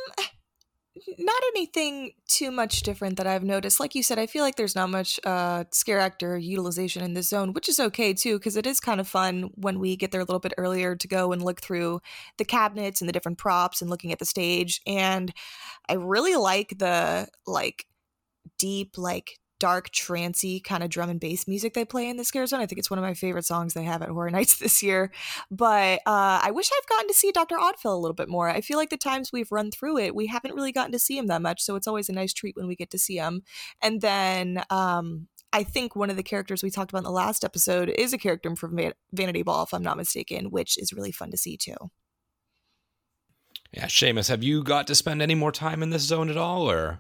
not anything too much different that I've noticed. Like you said, I feel like there's not much uh scare actor utilization in this zone, which is okay too, because it is kind of fun when we get there a little bit earlier to go and look through the cabinets and the different props and looking at the stage. And I really like the like deep, like dark, trancy kind of drum and bass music they play in the scare zone. I think it's one of my favorite songs they have at Horror Nights *laughs* this year. But uh, I wish I've gotten to see Dr. Oddfell a little bit more. I feel like the times we've run through it, we haven't really gotten to see him that much. So it's always a nice treat when we get to see him. And then um, I think one of the characters we talked about in the last episode is a character from Van- Vanity Ball, if I'm not mistaken, which is really fun to see too. Yeah, Seamus, have you got to spend any more time in this zone at all, or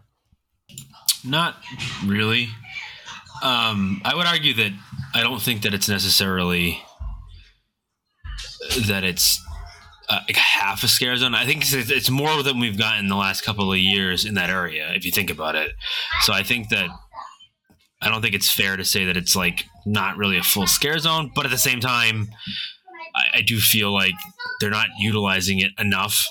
Not really. Um, I would argue that I don't think that it's necessarily that it's uh, like half a scare zone. I think it's, it's more than we've gotten the last couple of years in that area, if you think about it. So I think that I don't think it's fair to say that it's like not really a full scare zone, but at the same time, I, I do feel like they're not utilizing it enough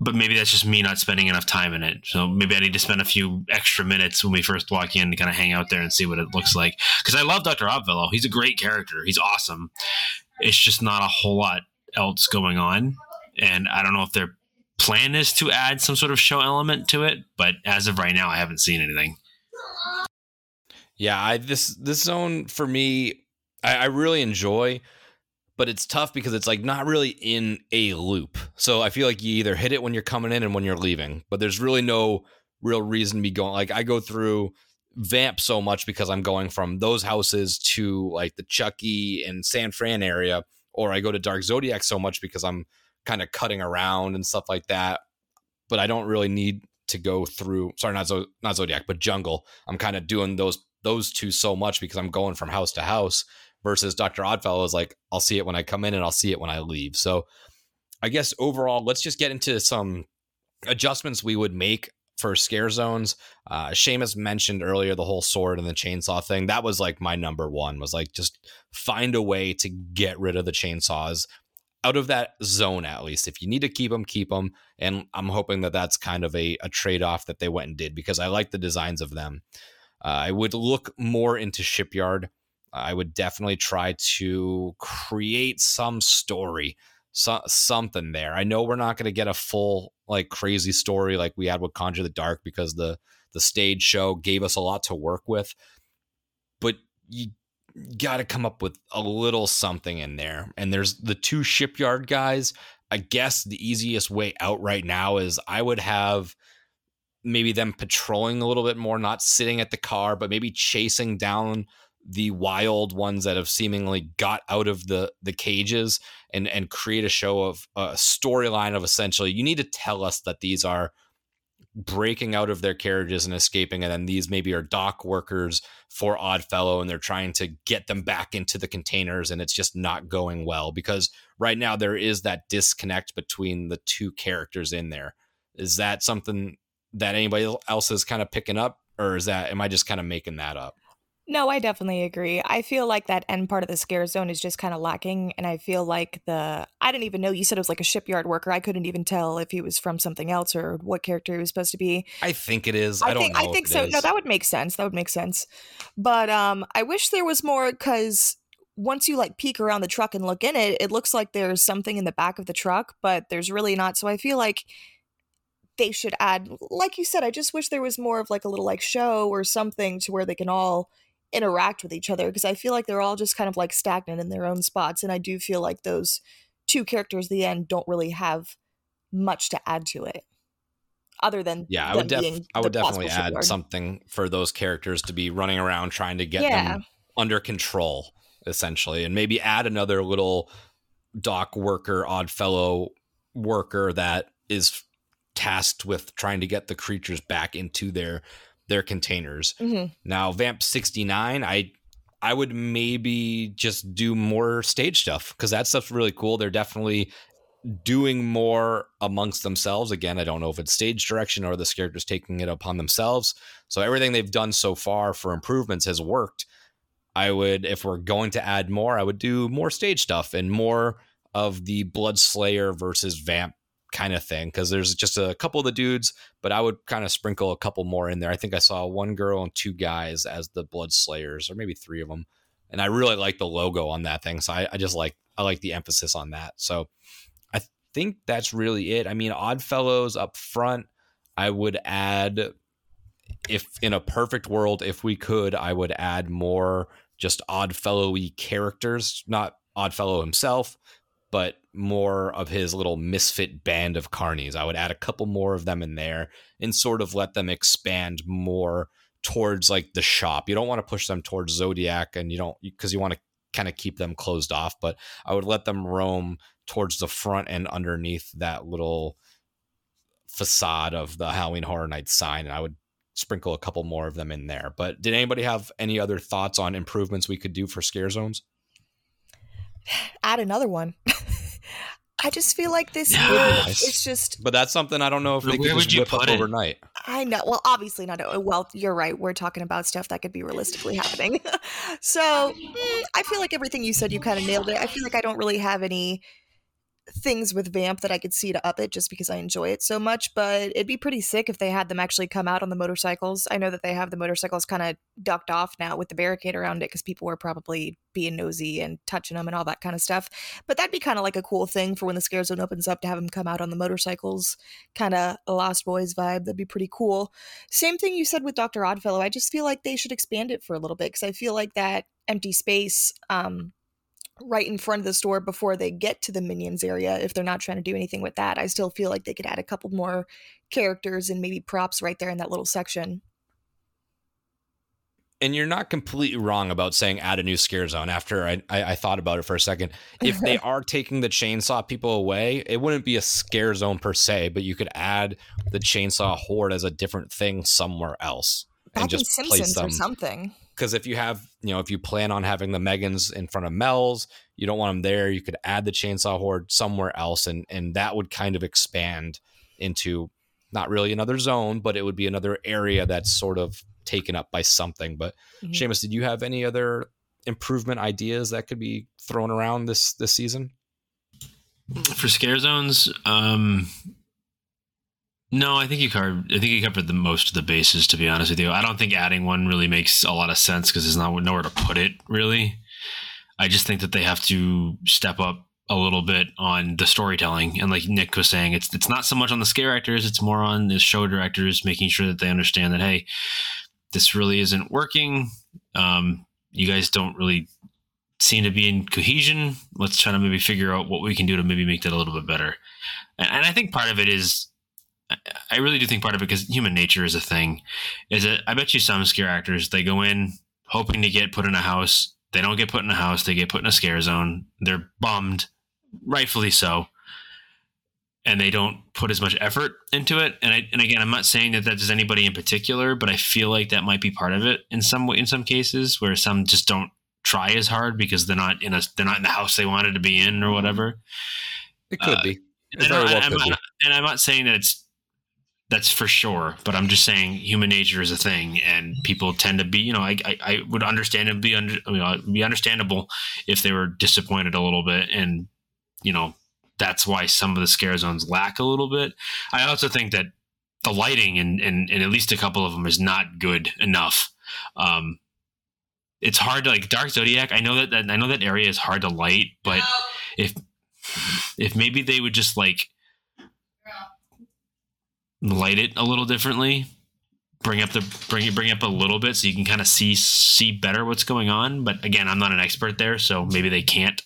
but maybe that's just me not spending enough time in it. So maybe I need to spend a few extra minutes when we first walk in to kind of hang out there and see what it looks like. Because I love Dr. Oddfellow. He's a great character. He's awesome. It's just not a whole lot else going on. And I don't know if their plan is to add some sort of show element to it, but as of right now, I haven't seen anything. yeah, I this this zone for me, I, I really enjoy, but it's tough because it's like not really in a loop. So I feel like you either hit it when you're coming in and when you're leaving, but there's really no real reason to be going. Like I go through Vamp so much because I'm going from those houses to like the Chucky and San Fran area, or I go to Dark Zodiac so much because I'm kind of cutting around and stuff like that. But I don't really need to go through. Sorry, not not Zodiac, but Jungle. I'm kind of doing those those two so much because I'm going from house to house. Versus Doctor Oddfellow is like I'll see it when I come in and I'll see it when I leave. So I guess overall, let's just get into some adjustments we would make for scare zones. Uh, Seamus mentioned earlier the whole sword and the chainsaw thing. That was like my number one. Was like just find a way to get rid of the chainsaws out of that zone at least. If you need to keep them, keep them. And I'm hoping that that's kind of a, a trade off that they went and did because I like the designs of them. Uh, I would look more into Shipyard. I would definitely try to create some story, so, something there. I know we're not going to get a full like crazy story like we had with Conjure the Dark because the the stage show gave us a lot to work with, but you got to come up with a little something in there. And there's the two shipyard guys. I guess the easiest way out right now is I would have maybe them patrolling a little bit more, not sitting at the car, but maybe chasing down the wild ones that have seemingly got out of the the cages and and create a show of a storyline of essentially you need to tell us that these are breaking out of their carriages and escaping and then these maybe are dock workers for oddfellow and they're trying to get them back into the containers and it's just not going well because right now there is that disconnect between the two characters in there. Is that something that anybody else is kind of picking up or is that am i just kind of making that up No, I definitely agree. I feel like that end part of the scare zone is just kind of lacking. And I feel like the, I didn't even know you said it was like a shipyard worker. I couldn't even tell if he was from something else or what character he was supposed to be. i think it is i, don't think, know I think so. is. No, that would make sense. That would make sense. But um, I wish there was more because once you like peek around the truck and look in it, it looks like there's something in the back of the truck, but there's really not. So I feel like they should add, like you said, I just wish there was more of like a little like show or something to where they can all interact with each other because I feel like they're all just kind of like stagnant in their own spots. And I do feel like those two characters at the end don't really have much to add to it other than Yeah, I would def- I would definitely add shipyard. something for those characters to be running around trying to get Yeah. them under control, essentially, and maybe add another little dock worker, odd fellow worker that is tasked with trying to get the creatures back into their their containers. Mhm. Now, Vamp 69, I I would maybe just do more stage stuff because that stuff's really cool. They're definitely doing more amongst themselves. Again, I don't know if it's stage direction or the characters taking it upon themselves. So everything they've done so far for improvements has worked. I would, if we're going to add more, I would do more stage stuff and more of the Blood Slayer versus Vamp kind of thing because there's just a couple of the dudes, but I would kind of sprinkle a couple more in there. I think I saw one girl and two guys as the Blood Slayers, or maybe three of them, and I really like the logo on that thing. So I, I just like I like the emphasis on that. So I think that's really it. I mean, Oddfellows up front, I would add if in a perfect world, if we could, I would add more just Oddfellowy characters, not Oddfellow himself, but more of his little misfit band of carnies. I would add a couple more of them in there and sort of let them expand more towards like the shop. You don't want to push them towards Zodiac and you don't because you want to kind of keep them closed off, but I would let them roam towards the front and underneath that little facade of the Halloween Horror Nights sign and I would sprinkle a couple more of them in there. But did anybody have any other thoughts on improvements we could do for scare zones? Add another one. *laughs* I just feel like this Yeah. year, Nice. it's just But that's something I don't know if But they could would just you whip up it? overnight. I know. Well, obviously not. Oh, well, you're right. We're talking about stuff that could be realistically happening. *laughs* so *laughs* I feel like everything you said, you kind of nailed it. I feel like I don't really have any things with Vamp that I could see to up it just because I enjoy it so much. But it'd be pretty sick if they had them actually come out on the motorcycles. I know that they have the motorcycles kind of ducked off now with the barricade around it because people were probably being nosy and touching them and all that kind of stuff. But that'd be kind of like a cool thing for when the scare zone opens up to have them come out on the motorcycles, kind of Lost Boys vibe. That'd be pretty cool. Same thing you said with Dr. Oddfellow. I just feel like they should expand it for a little bit because I feel like that empty space um, right in front of the store before they get to the minions area, if they're not trying to do anything with that, I still feel like they could add a couple more characters and maybe props right there in that little section. And you're not completely wrong about saying add a new scare zone. After I, I, I thought about it for a second, if they *laughs* are taking the chainsaw people away, it wouldn't be a scare zone per se, but you could add the chainsaw horde as a different thing somewhere else Back and in just place Simpsons or something. Because if you have you know if you plan on having the megans in front of mel's you don't want them there you could add the chainsaw horde somewhere else and and that would kind of expand into not really another zone but it would be another area that's sort of taken up by something but Mhm. Seamus, did you have any other improvement ideas that could be thrown around this this season For scare zones, um, no, I think you covered. I think you covered the most of the bases. To be honest with you, I don't think adding one really makes a lot of sense because there's not nowhere to put it. Really, I just think that they have to step up a little bit on the storytelling. And like Nick was saying, it's it's not so much on the scare actors; it's more on the show directors making sure that they understand that hey, this really isn't working. Um, you guys don't really seem to be in cohesion. Let's try to maybe figure out what we can do to maybe make that a little bit better. And, and I think part of it is, I- I really do think part of it because human nature is a thing. Is that I bet you some scare actors they go in hoping to get put in a house. They don't get put in a house. They get put in a scare zone. They're bummed, rightfully so. And they don't put as much effort into it. And I, and again, I'm not saying that that is anybody in particular, but I feel like that might be part of it in some in some cases where some just don't try as hard because they're not in a they're not in the house they wanted to be in or whatever. it could Uh, be And, It well I'm, could be. not- and I'm not saying that it's that's for sure, but I'm just saying human nature is a thing, and people tend to be. You know, I I, I would understand and be under, mean, it'd be understandable if they were disappointed a little bit, and you know that's why some of the scare zones lack a little bit. I also think that the lighting and, in, in at least a couple of them is not good enough. Um, it's hard to like Dark Zodiac. I know that, that I know that area is hard to light, but if if maybe they would just like light it a little differently, bring up the bring it bring up a little bit so you can kind of see see better what's going on. But again, I'm not an expert there, so maybe they can't,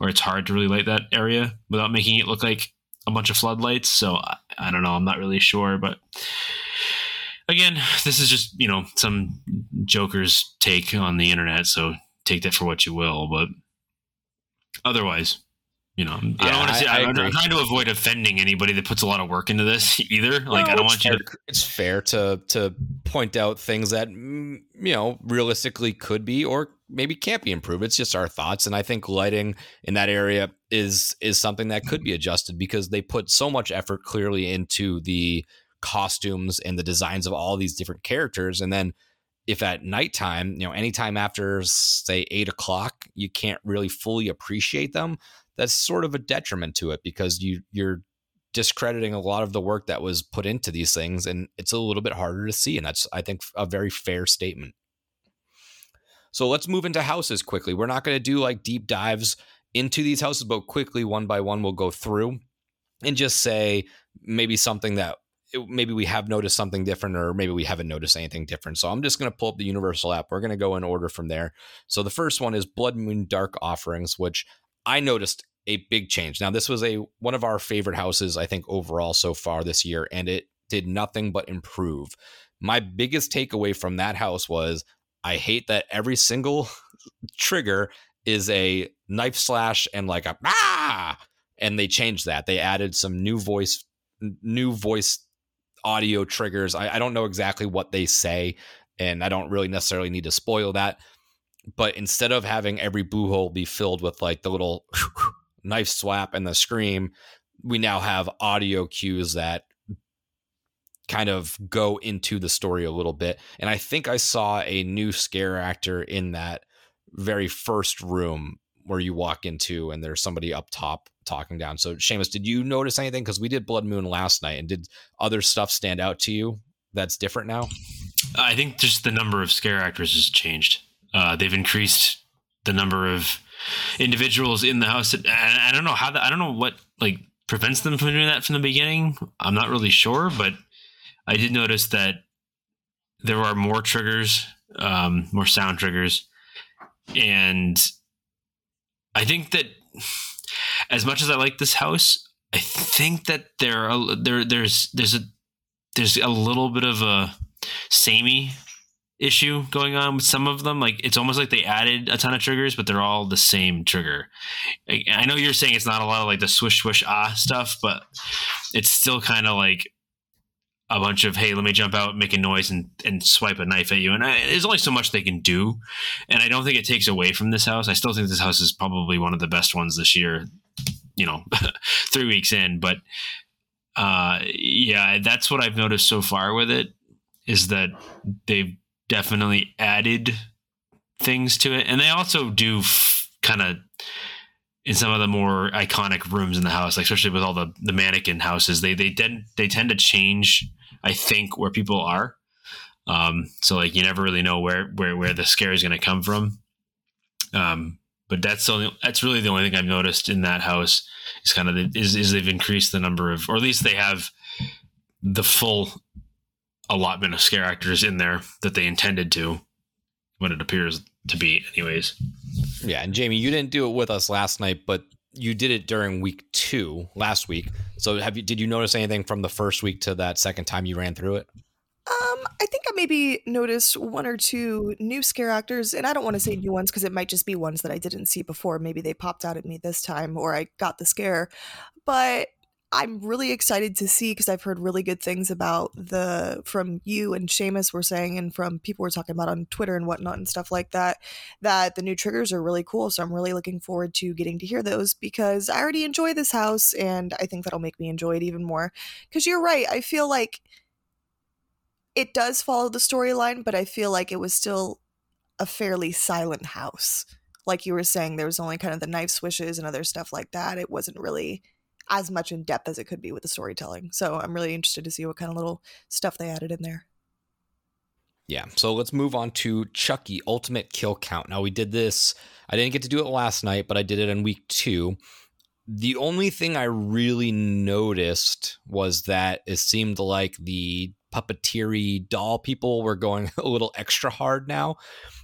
or it's hard to really light that area without making it look like a bunch of floodlights. So I, I don't know. I'm not really sure, but again, this is just you know some Joker's take on the internet. So take that for what you will. But otherwise, you know, I don't want to say. I am trying to avoid offending anybody that puts a lot of work into this *laughs* either. Like I don't want you to. It's fair to to point out things that mm, you know realistically could be or maybe can't be improved. It's just our thoughts, and I think lighting in that area is is something that could be adjusted because they put so much effort clearly into the costumes and the designs of all these different characters, and then if at nighttime, you know, anytime after say eight o'clock, you can't really fully appreciate them. That's sort of a detriment to it because you you're discrediting a lot of the work that was put into these things and it's a little bit harder to see and that's i think a very fair statement. So let's move into houses quickly. We're not going to do like deep dives into these houses but quickly one by one we'll go through and just say maybe something that eh, maybe we have noticed something different or maybe we haven't noticed anything different. So i'm just going to pull up the universal app. We're going to go in order from there. So the first one is blood moon dark offerings which i noticed a big change. Now, this was a one of our favorite houses, I think, overall so far this year, and it did nothing but improve. My biggest takeaway from that house was I hate that every single *laughs* trigger is a knife slash and like a ah, and they changed that. They added some new voice, new voice audio triggers. I, I don't know exactly what they say, and I don't really necessarily need to spoil that. But instead of having every boo hole be filled with like the little *laughs* knife swap and the scream, we now have audio cues that kind of go into the story a little bit. And I think I saw a new scare actor in that very first room where you walk into and there's somebody up top talking down. So Seamus, did you notice anything? Because we did Blood Moon last night and did other stuff stand out to you that's different now? I think just the number of scare actors has changed. Uh, they've increased the number of individuals in the house. I, I don't know how that. I don't know what like prevents them from doing that from the beginning. I'm not really sure, but I did notice that there are more triggers, um, more sound triggers, and I think that as much as I like this house, I think that there are there there's there's a there's a little bit of a samey issue going on with some of them. Like it's almost like they added a ton of triggers, but they're all the same trigger. I, I know you're saying it's not a lot of like the swish swish ah stuff, but it's still kind of like a bunch of hey, let me jump out, make a noise, and and swipe a knife at you. And I, there's only so much they can do, and I don't think it takes away from this house. I still think this house is probably one of the best ones this year. You know, *laughs* three weeks in, but uh, yeah, that's what I've noticed so far with it is that they've definitely added things to it, and they also do f- kind of in some of the more iconic rooms in the house, like especially with all the the mannequin houses, they they tend they tend to change. I think where people are, um, so like you never really know where where where the scare is going to come from. Um, but that's only, that's really the only thing I've noticed in that house is kind of the, is is they've increased the number of, or at least they have the full allotment of scare actors in there that they intended to, what it appears to be, anyways. Yeah, and Jamie, you didn't do it with us last night, but you did it during week two last week. So have you did you notice anything from the first week to that second time you ran through it? Um, I think I maybe noticed one or two new scare actors, and I don't want to say new ones because it might just be ones that I didn't see before. Maybe they popped out at me this time, or I got the scare. But I'm really excited to see because I've heard really good things about the from you and Seamus were saying, and from people were talking about on Twitter and whatnot and stuff like that. That the new triggers are really cool. So I'm really looking forward to getting to hear those because I already enjoy this house, and I think that'll make me enjoy it even more. Because you're right, I feel like it does follow the storyline, but I feel like it was still a fairly silent house. Like you were saying, there was only kind of the knife swishes and other stuff like that. It wasn't really as much in depth as it could be with the storytelling. So I'm really interested to see what kind of little stuff they added in there. Yeah. So let's move on to Chucky Ultimate Kill Count. Now we did this. I didn't get to do it last night, but I did it in week two. The only thing I really noticed was that it seemed like the puppeteery doll people were going *laughs* a little extra hard now.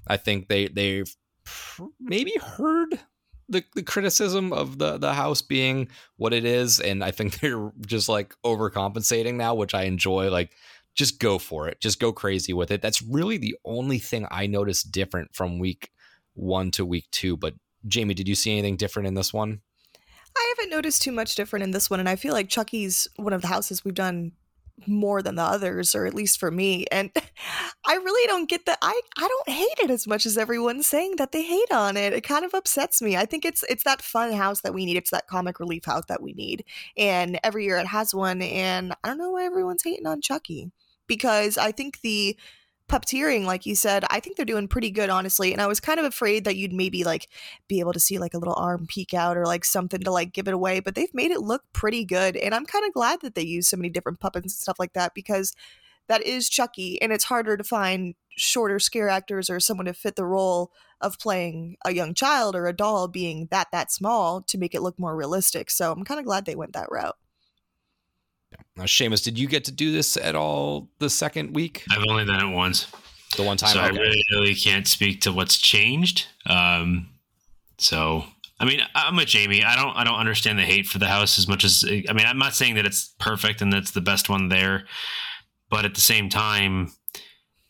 I think they they've maybe heard the, the criticism of the the house being what it is, and I think *laughs* they're just like overcompensating now, which I enjoy. Like, just go for it, just go crazy with it. That's really the only thing I noticed different from week one to week two. But Jamie, did you see anything different in this one? I haven't noticed too much different in this one, and I feel like Chucky's one of the houses we've done more than the others, or at least for me. And *laughs* I really don't get that. I I don't hate it as much as everyone's saying that they hate on it. It kind of upsets me. I think it's it's that fun house that we need. It's that comic relief house that we need. And every year it has one. And I don't know why everyone's hating on Chucky because I think the puppeteering, like you said, I think they're doing pretty good, honestly. And I was kind of afraid that you'd maybe like be able to see like a little arm peek out or like something to like give it away, but they've made it look pretty good. And I'm kind of glad that they use so many different puppets and stuff like that because that is Chucky, and it's harder to find shorter scare actors or someone to fit the role of playing a young child or a doll being that that small to make it look more realistic. So I'm kind of glad they went that route. Now, Seamus, did you get to do this at all the second week? I've only done it once. The one time, so okay. I really, really can't speak to what's changed. Um, so I mean, I'm with Jamie. I don't, I don't understand the hate for the house as much as I mean. I'm not saying that it's perfect and that's the best one there, but at the same time,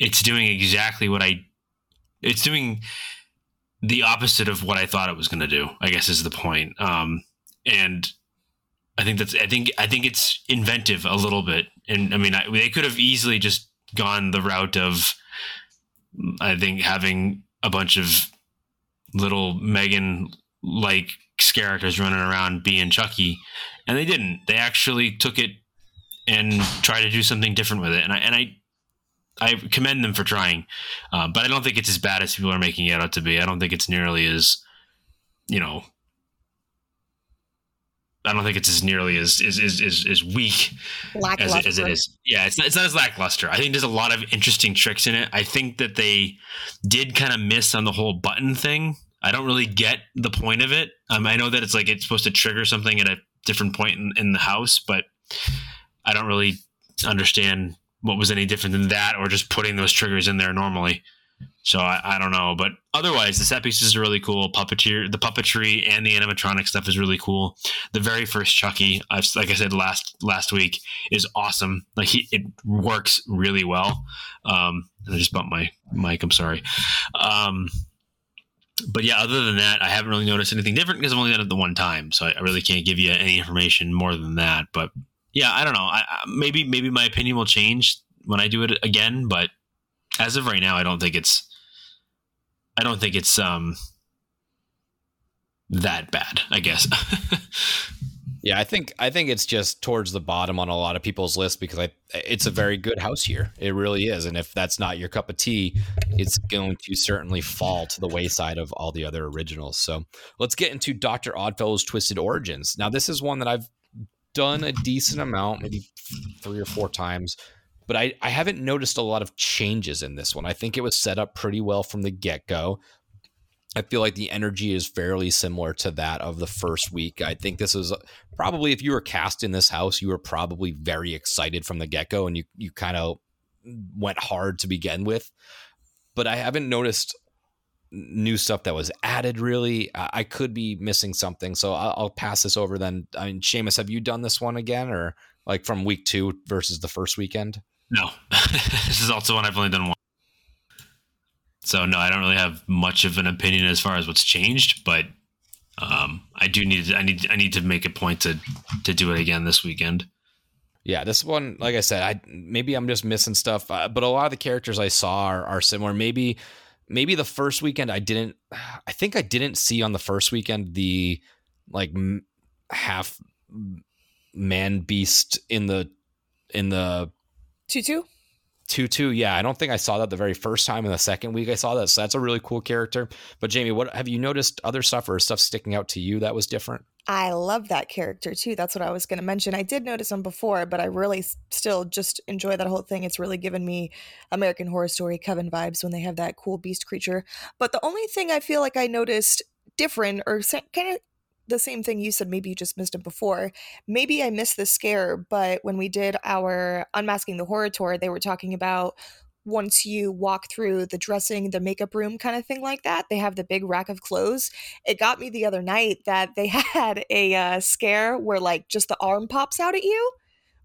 it's doing exactly what I. It's doing the opposite of what I thought it was going to do. I guess is the point. Um, and I think that's I think I think it's inventive a little bit, and I mean I, they could have easily just gone the route of I think having a bunch of little Megan like characters running around being Chucky, and they didn't. They actually took it and tried to do something different with it, and I and I I commend them for trying, uh, but I don't think it's as bad as people are making it out to be. I don't think it's nearly as you know I don't think it's as nearly as is is is, is weak as it, as it is. Yeah, it's not, it's not as lackluster. I think there's a lot of interesting tricks in it. I think that they did kind of miss on the whole button thing. I don't really get the point of it. Um, I know that it's like it's supposed to trigger something at a different point in, in the house, but I don't really understand what was any different than that or just putting those triggers in there normally. So I, I, don't know, but otherwise the set pieces are really cool. Puppeteer, the puppetry and the animatronic stuff is really cool. The very first Chucky, I've, like I said last last week, is awesome. Like he, it works really well. Um, I just bumped my mic. I'm sorry. Um, but yeah, other than that, I haven't really noticed anything different because I've only done it the one time, so I, I really can't give you any information more than that. But yeah, I don't know. I, maybe maybe my opinion will change when I do it again, but as of right now, I don't think it's I don't think it's um that bad, I guess. *laughs* yeah, I think I think it's just towards the bottom on a lot of people's list because I it's a very good house here. It really is. And if that's not your cup of tea, it's going to certainly fall to the wayside of all the other originals. So let's get into Dr. Oddfellow's Twisted Origins. Now, this is one that I've done a decent amount, maybe three or four times but I, I haven't noticed a lot of changes in this one. I think it was set up pretty well from the get go. I feel like the energy is fairly similar to that of the first week. I think this is probably if you were cast in this house, you were probably very excited from the get go and you, you kind of went hard to begin with. But I haven't noticed new stuff that was added really. I could be missing something. So I'll, I'll pass this over then. I mean, Seamus, have you done this one again or like from week two versus the first weekend? No, *laughs* this is also one I've only done one. So no, I don't really have much of an opinion as far as what's changed, but um, I do need to, I need I need to make a point to to do it again this weekend. Yeah, this one, like I said, I maybe I'm just missing stuff, uh, but a lot of the characters I saw are, are similar. Maybe maybe the first weekend I didn't. I think I didn't see on the first weekend the like half man beast in the in the Tutu? Tutu, yeah. I don't think I saw that the very first time in the second week I saw that. So that's a really cool character. But Jamie, what have you noticed other stuff or stuff sticking out to you that was different? I love that character too. That's what I was going to mention. I did notice him before, but I really still just enjoy that whole thing. It's really given me American Horror Story Coven vibes when they have that cool beast creature. But the only thing I feel like I noticed different or kind of the same thing you said, maybe you just missed it before. Maybe I missed the scare, but when we did our Unmasking the Horror tour, they were talking about once you walk through the dressing, the makeup room kind of thing like that, they have the big rack of clothes. It got me the other night that they *laughs* had a uh, scare where like just the arm pops out at you,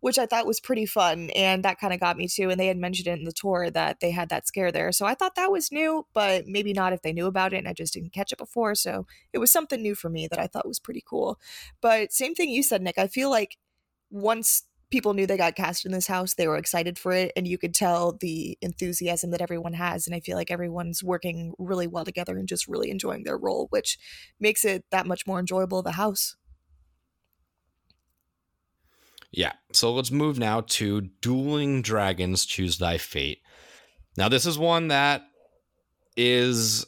which I thought was pretty fun. And that kind of got me too. And they had mentioned it in the tour that they had that scare there. So I thought that was new, but maybe not if they knew about it and I just didn't catch it before. So it was something new for me that I thought was pretty cool. But same thing you said, Nick. I feel like once people knew they got cast in this house they were excited for it and you could tell the enthusiasm that everyone has and i feel like everyone's working really well together and just really enjoying their role which makes it that much more enjoyable of a house yeah so let's move now to dueling dragons choose thy fate now this is one that is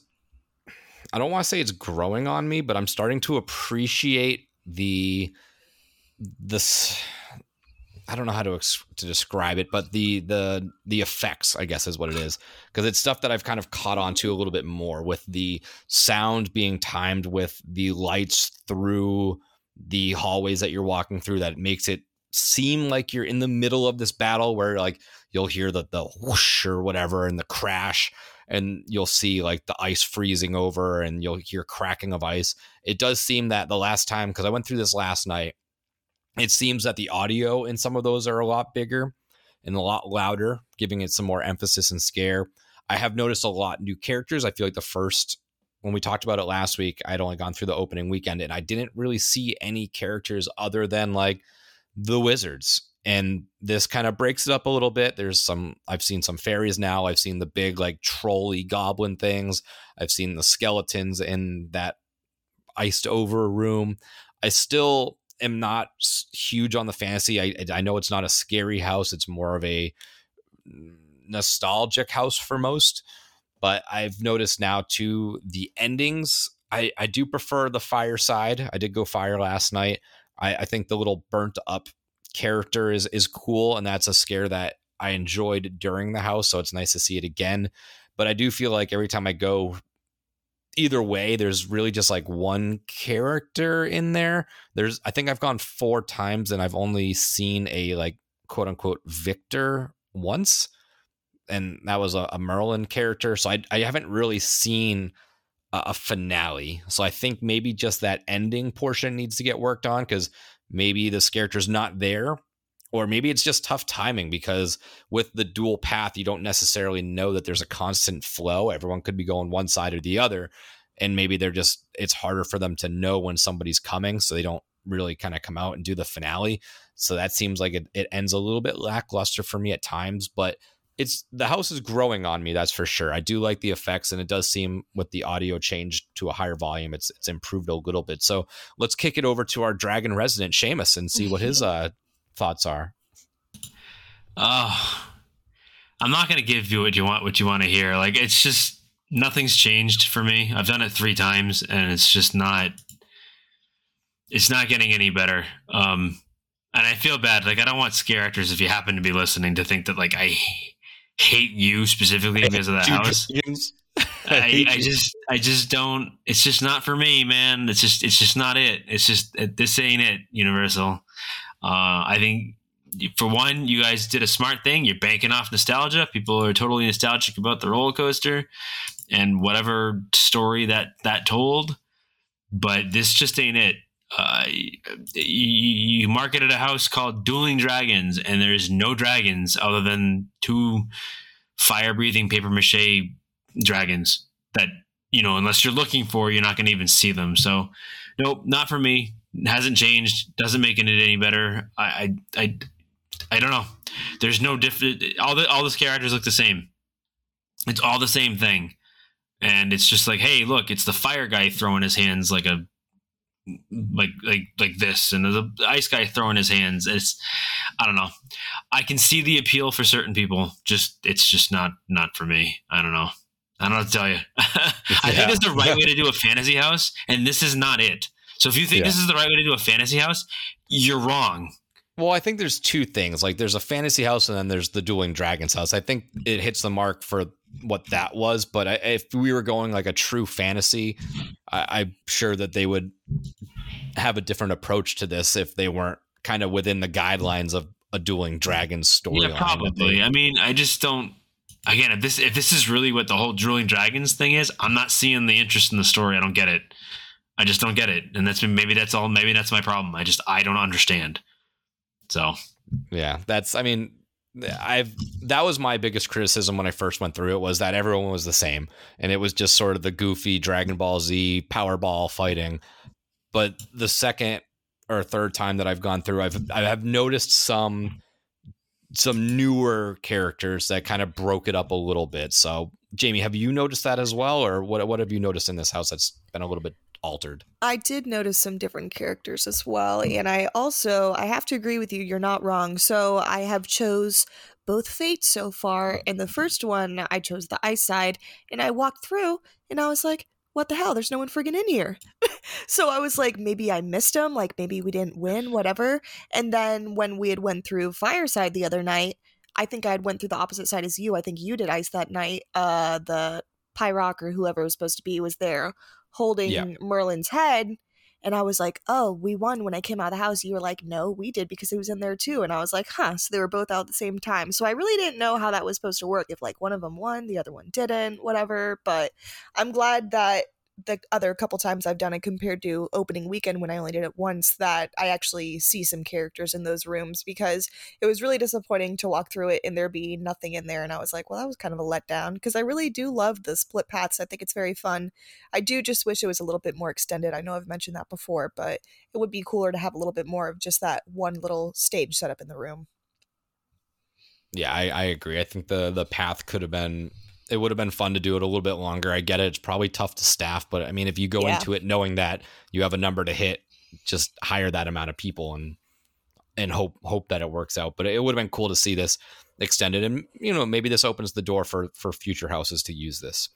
i don't want to say it's growing on me but i'm starting to appreciate the this I don't know how to ex- to describe it, but the the the effects, I guess, is what it is, because it's stuff that I've kind of caught on to a little bit more with the sound being timed with the lights through the hallways that you're walking through. That makes it seem like you're in the middle of this battle, where like you'll hear the the whoosh or whatever and the crash, and you'll see like the ice freezing over, and you'll hear cracking of ice. It does seem that the last time, because I went through this last night it seems that the audio in some of those are a lot bigger and a lot louder, giving it some more emphasis and scare. I have noticed a lot new characters. I feel like the first when we talked about it last week, I'd only gone through the opening weekend and I didn't really see any characters other than like the wizards. And this kind of breaks it up a little bit. There's some I've seen some fairies now. I've seen the big like trolley goblin things. I've seen the skeletons in that iced over room. I still am not huge on the fantasy. I I know it's not a scary house. It's more of a nostalgic house for most. But I've noticed now too the endings. I I do prefer the fireside. I did go fire last night. I, I think the little burnt up character is is cool, and that's a scare that I enjoyed during the house. So it's nice to see it again. But I do feel like every time I go either way, there's really just like one character in there. There's, I think I've gone four times and I've only seen a like quote unquote victor once. And that was a, a Merlin character. So I, I haven't really seen a, finale. So I think maybe just that ending portion needs to get worked on because maybe this character's not there or maybe it's just tough timing because with the dual path you don't necessarily know that there's a constant flow everyone could be going one side or the other and maybe they're just it's harder for them to know when somebody's coming so they don't really kind of come out and do the finale so that seems like it, it ends a little bit lackluster for me at times but it's the house is growing on me that's for sure i do like the effects and it does seem with the audio change to a higher volume it's it's improved a little bit so let's kick it over to our dragon resident Seamus and see what his *laughs* uh thoughts are? Oh, I'm not going to give you what you want, what you want to hear. Like, it's just nothing's changed for me. I've done it three times and it's just not, it's not getting any better. Um, and I feel bad. Like, I don't want scare actors, if you happen to be listening, to think that, like, I hate you specifically because of the house. I, I, just I just don't it's just not for me man it's just it's just not it it's just this ain't it universal uh, I think for one, you guys did a smart thing. You're banking off nostalgia. People are totally nostalgic about the roller coaster and whatever story that that told. But this just ain't it. Uh, you, you marketed a house called Dueling Dragons, and there's no dragons other than two fire breathing paper mache dragons that you know unless you're looking for you're not going to even see them so nope not for me hasn't changed. Doesn't make it any better. I, I, I, I don't know. There's no different. All the all the characters look the same. It's all the same thing, and it's just like, hey, look, it's the fire guy throwing his hands like a like like like this and the ice guy throwing his hands it's i don't know. I can see the appeal for certain people just it's just not not for me. I don't know. I don't know what to tell you. *laughs* I think it's the right *laughs* way to do a fantasy house and this is not it. So if you think Yeah. this is the right way to do a fantasy house, you're wrong. Well, I think there's two things. Like there's a fantasy house and then there's the dueling dragons house. I think it hits the mark for what that was. But I, if we were going like a true fantasy, I, I'm sure that they would have a different approach to this if they weren't kind of within the guidelines of a dueling dragons story. Yeah, probably. I mean, I just don't. Again, if this if this is really what the whole dueling Dragons thing is, I'm not seeing the interest in the story. I don't get it. I just don't get it, and that's maybe that's all. Maybe that's my problem. I just I don't understand. So Yeah, that's. I mean, I've that was my biggest criticism when I first went through it was that everyone was the same, and it was just sort of the goofy Dragon Ball Z Powerball fighting. But the second or third time that I've gone through, I've I have noticed some some newer characters that kind of broke it up a little bit. So, Jamie, have you noticed that as well, or what? What have you noticed in this house that's been a little bit altered? I did notice some different characters as well, and I also I have to agree with you. You're not wrong. So I have chose both fates so far. And the first one, I chose the ice side, and I walked through, and I was like, "What the hell? There's no one friggin' in here." *laughs* so I was like, maybe I missed him. Like maybe we didn't win, *sighs* whatever. And then when we had went through Fireside the other night, I think I had went through the opposite side as you. I think you did ice that night. Uh, the Pyrock or whoever it was supposed to be was there holding Yeah. Merlin's head. And I was like, oh, we won when I came out of the house. You were like, no, we did because it was in there too. And I was like, huh. So they were both out at the same time. So I really didn't know how that was supposed to work. If like one of them won, the other one didn't, whatever. But I'm glad that the other couple times I've done it compared to opening weekend when I only did it once, that I actually see some characters in those rooms because it was really disappointing to walk through it and there be nothing in there. And I was like, well, that was kind of a letdown because I really do love the split paths. I think it's very fun. I do just wish it was a little bit more extended. I know I've mentioned that before, but it would be cooler to have a little bit more of just that one little stage set up in the room. Yeah, I, I agree. I think the the path could have been it would have been fun to do it a little bit longer. I get it. It's probably tough to staff, but I mean if you go Yeah. into it knowing that you have a number to hit, just hire that amount of people and and hope hope that it works out. But it would have been cool to see this extended and you know, maybe this opens the door for for future houses to use this.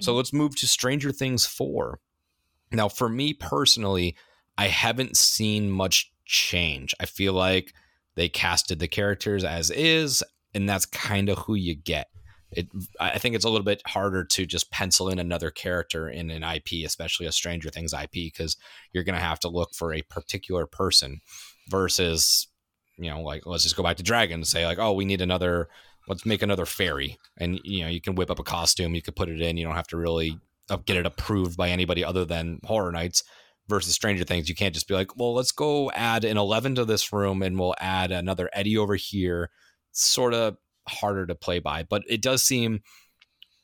So mm-hmm. let's move to Stranger Things 4. Now, for me personally, I haven't seen much change. I feel like they casted the characters as is, and that's kind of who you get. It, I think it's a little bit harder to just pencil in another character in an IP, especially a Stranger Things IP, because you're going to have to look for a particular person versus, you know, like let's just go back to Dragon and say like, oh, we need another. Let's make another fairy, and you know, you can whip up a costume, you could put it in. You don't have to really get it approved by anybody other than Horror Nights versus Stranger Things, you can't just be like, well, let's go add an 11 to this room and we'll add another Eddie over here. Sort of harder to play by, but it does seem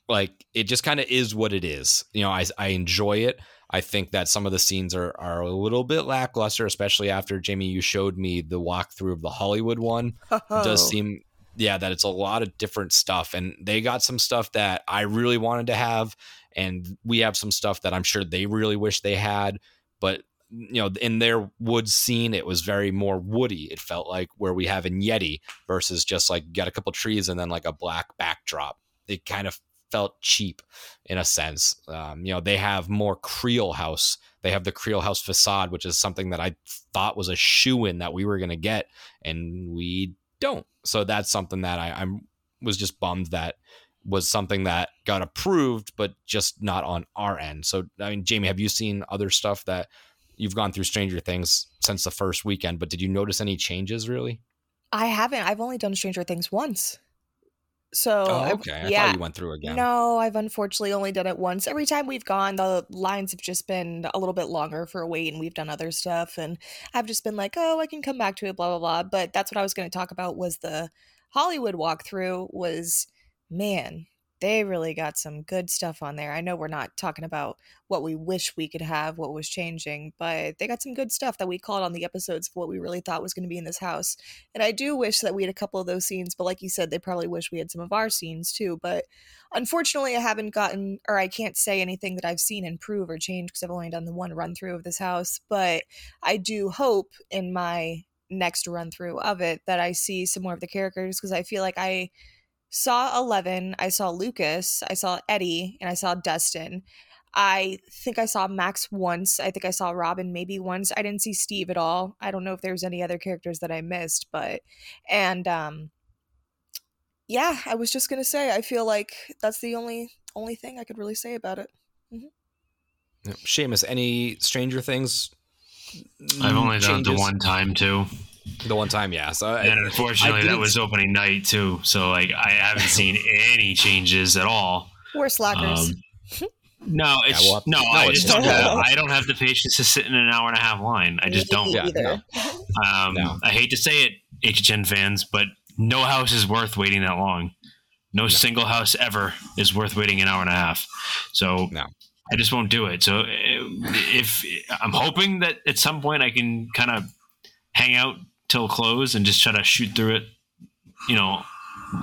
like it just kind of is what it is. You know, I, I enjoy it. I think that some of the scenes are, are a little bit lackluster, especially after Jamie, you showed me the walkthrough of the Hollywood one. It does *laughs* seem yeah that it's a lot of different stuff and they got some stuff that i really wanted to have and we have some stuff that i'm sure they really wish they had but you know in their woods scene it was very more woody it felt like where we have in yeti versus just like got a couple trees and then like a black backdrop it kind of felt cheap in a sense um, you know they have more Creel house they have the Creel house facade which is something that i thought was a shoe in that we were going to get and we don't. So that's something that I, I'm was just bummed that was something that got approved, but just not on our end. So I mean, Jamie, have you seen other stuff that you've gone through Stranger Things since the first weekend? But did you notice any changes really? I haven't. I've only done Stranger Things once. So Oh, okay. I yeah. thought you went through again. No, I've unfortunately only done it once. Every time we've gone, the lines have just been a little bit longer for a wait, and we've done other stuff. And I've just been like, oh, I can come back to it, blah blah blah. But that's what I was going to talk about. Was the Hollywood walkthrough? Was man, they really got some good stuff on there. I know we're not talking about what we wish we could have, what was changing, but they got some good stuff that we called on the episodes of what we really thought was going to be in this house. And I do wish that we had a couple of those scenes, but like you said, they probably wish we had some of our scenes too. But unfortunately, I haven't gotten, or I can't say anything that I've seen improve or change because I've only done the one run through of this house. But I do hope in my next run through of it that I see some more of the characters because I feel like I saw 11, I saw Lucas, I saw Eddie, and I saw Dustin. I think I saw Max once. I think I saw Robin maybe once. I didn't see Steve at all. I don't know if there's any other characters that I missed, but and um yeah, I was just going to say I feel like that's the only only thing I could really say about it. Yeah. Seamus, any Stranger Things? I've only done it the one time too, The one time, yeah. So I- and unfortunately, that was opening night too. So like, I haven't seen any changes at all. We're slackers. Um, no, it's we'll no. no, I it's just just don't have. I don't have the patience to sit in an hour and a half line. I just don't. Yeah, either. Um, No. I hate to say it, HHN fans, but no house is worth waiting that long. No, single house ever is worth waiting an hour and a half. So No. I just won't do it. So uh, if I'm hoping that at some point I can kind of hang out till close and just try to shoot through it, you know,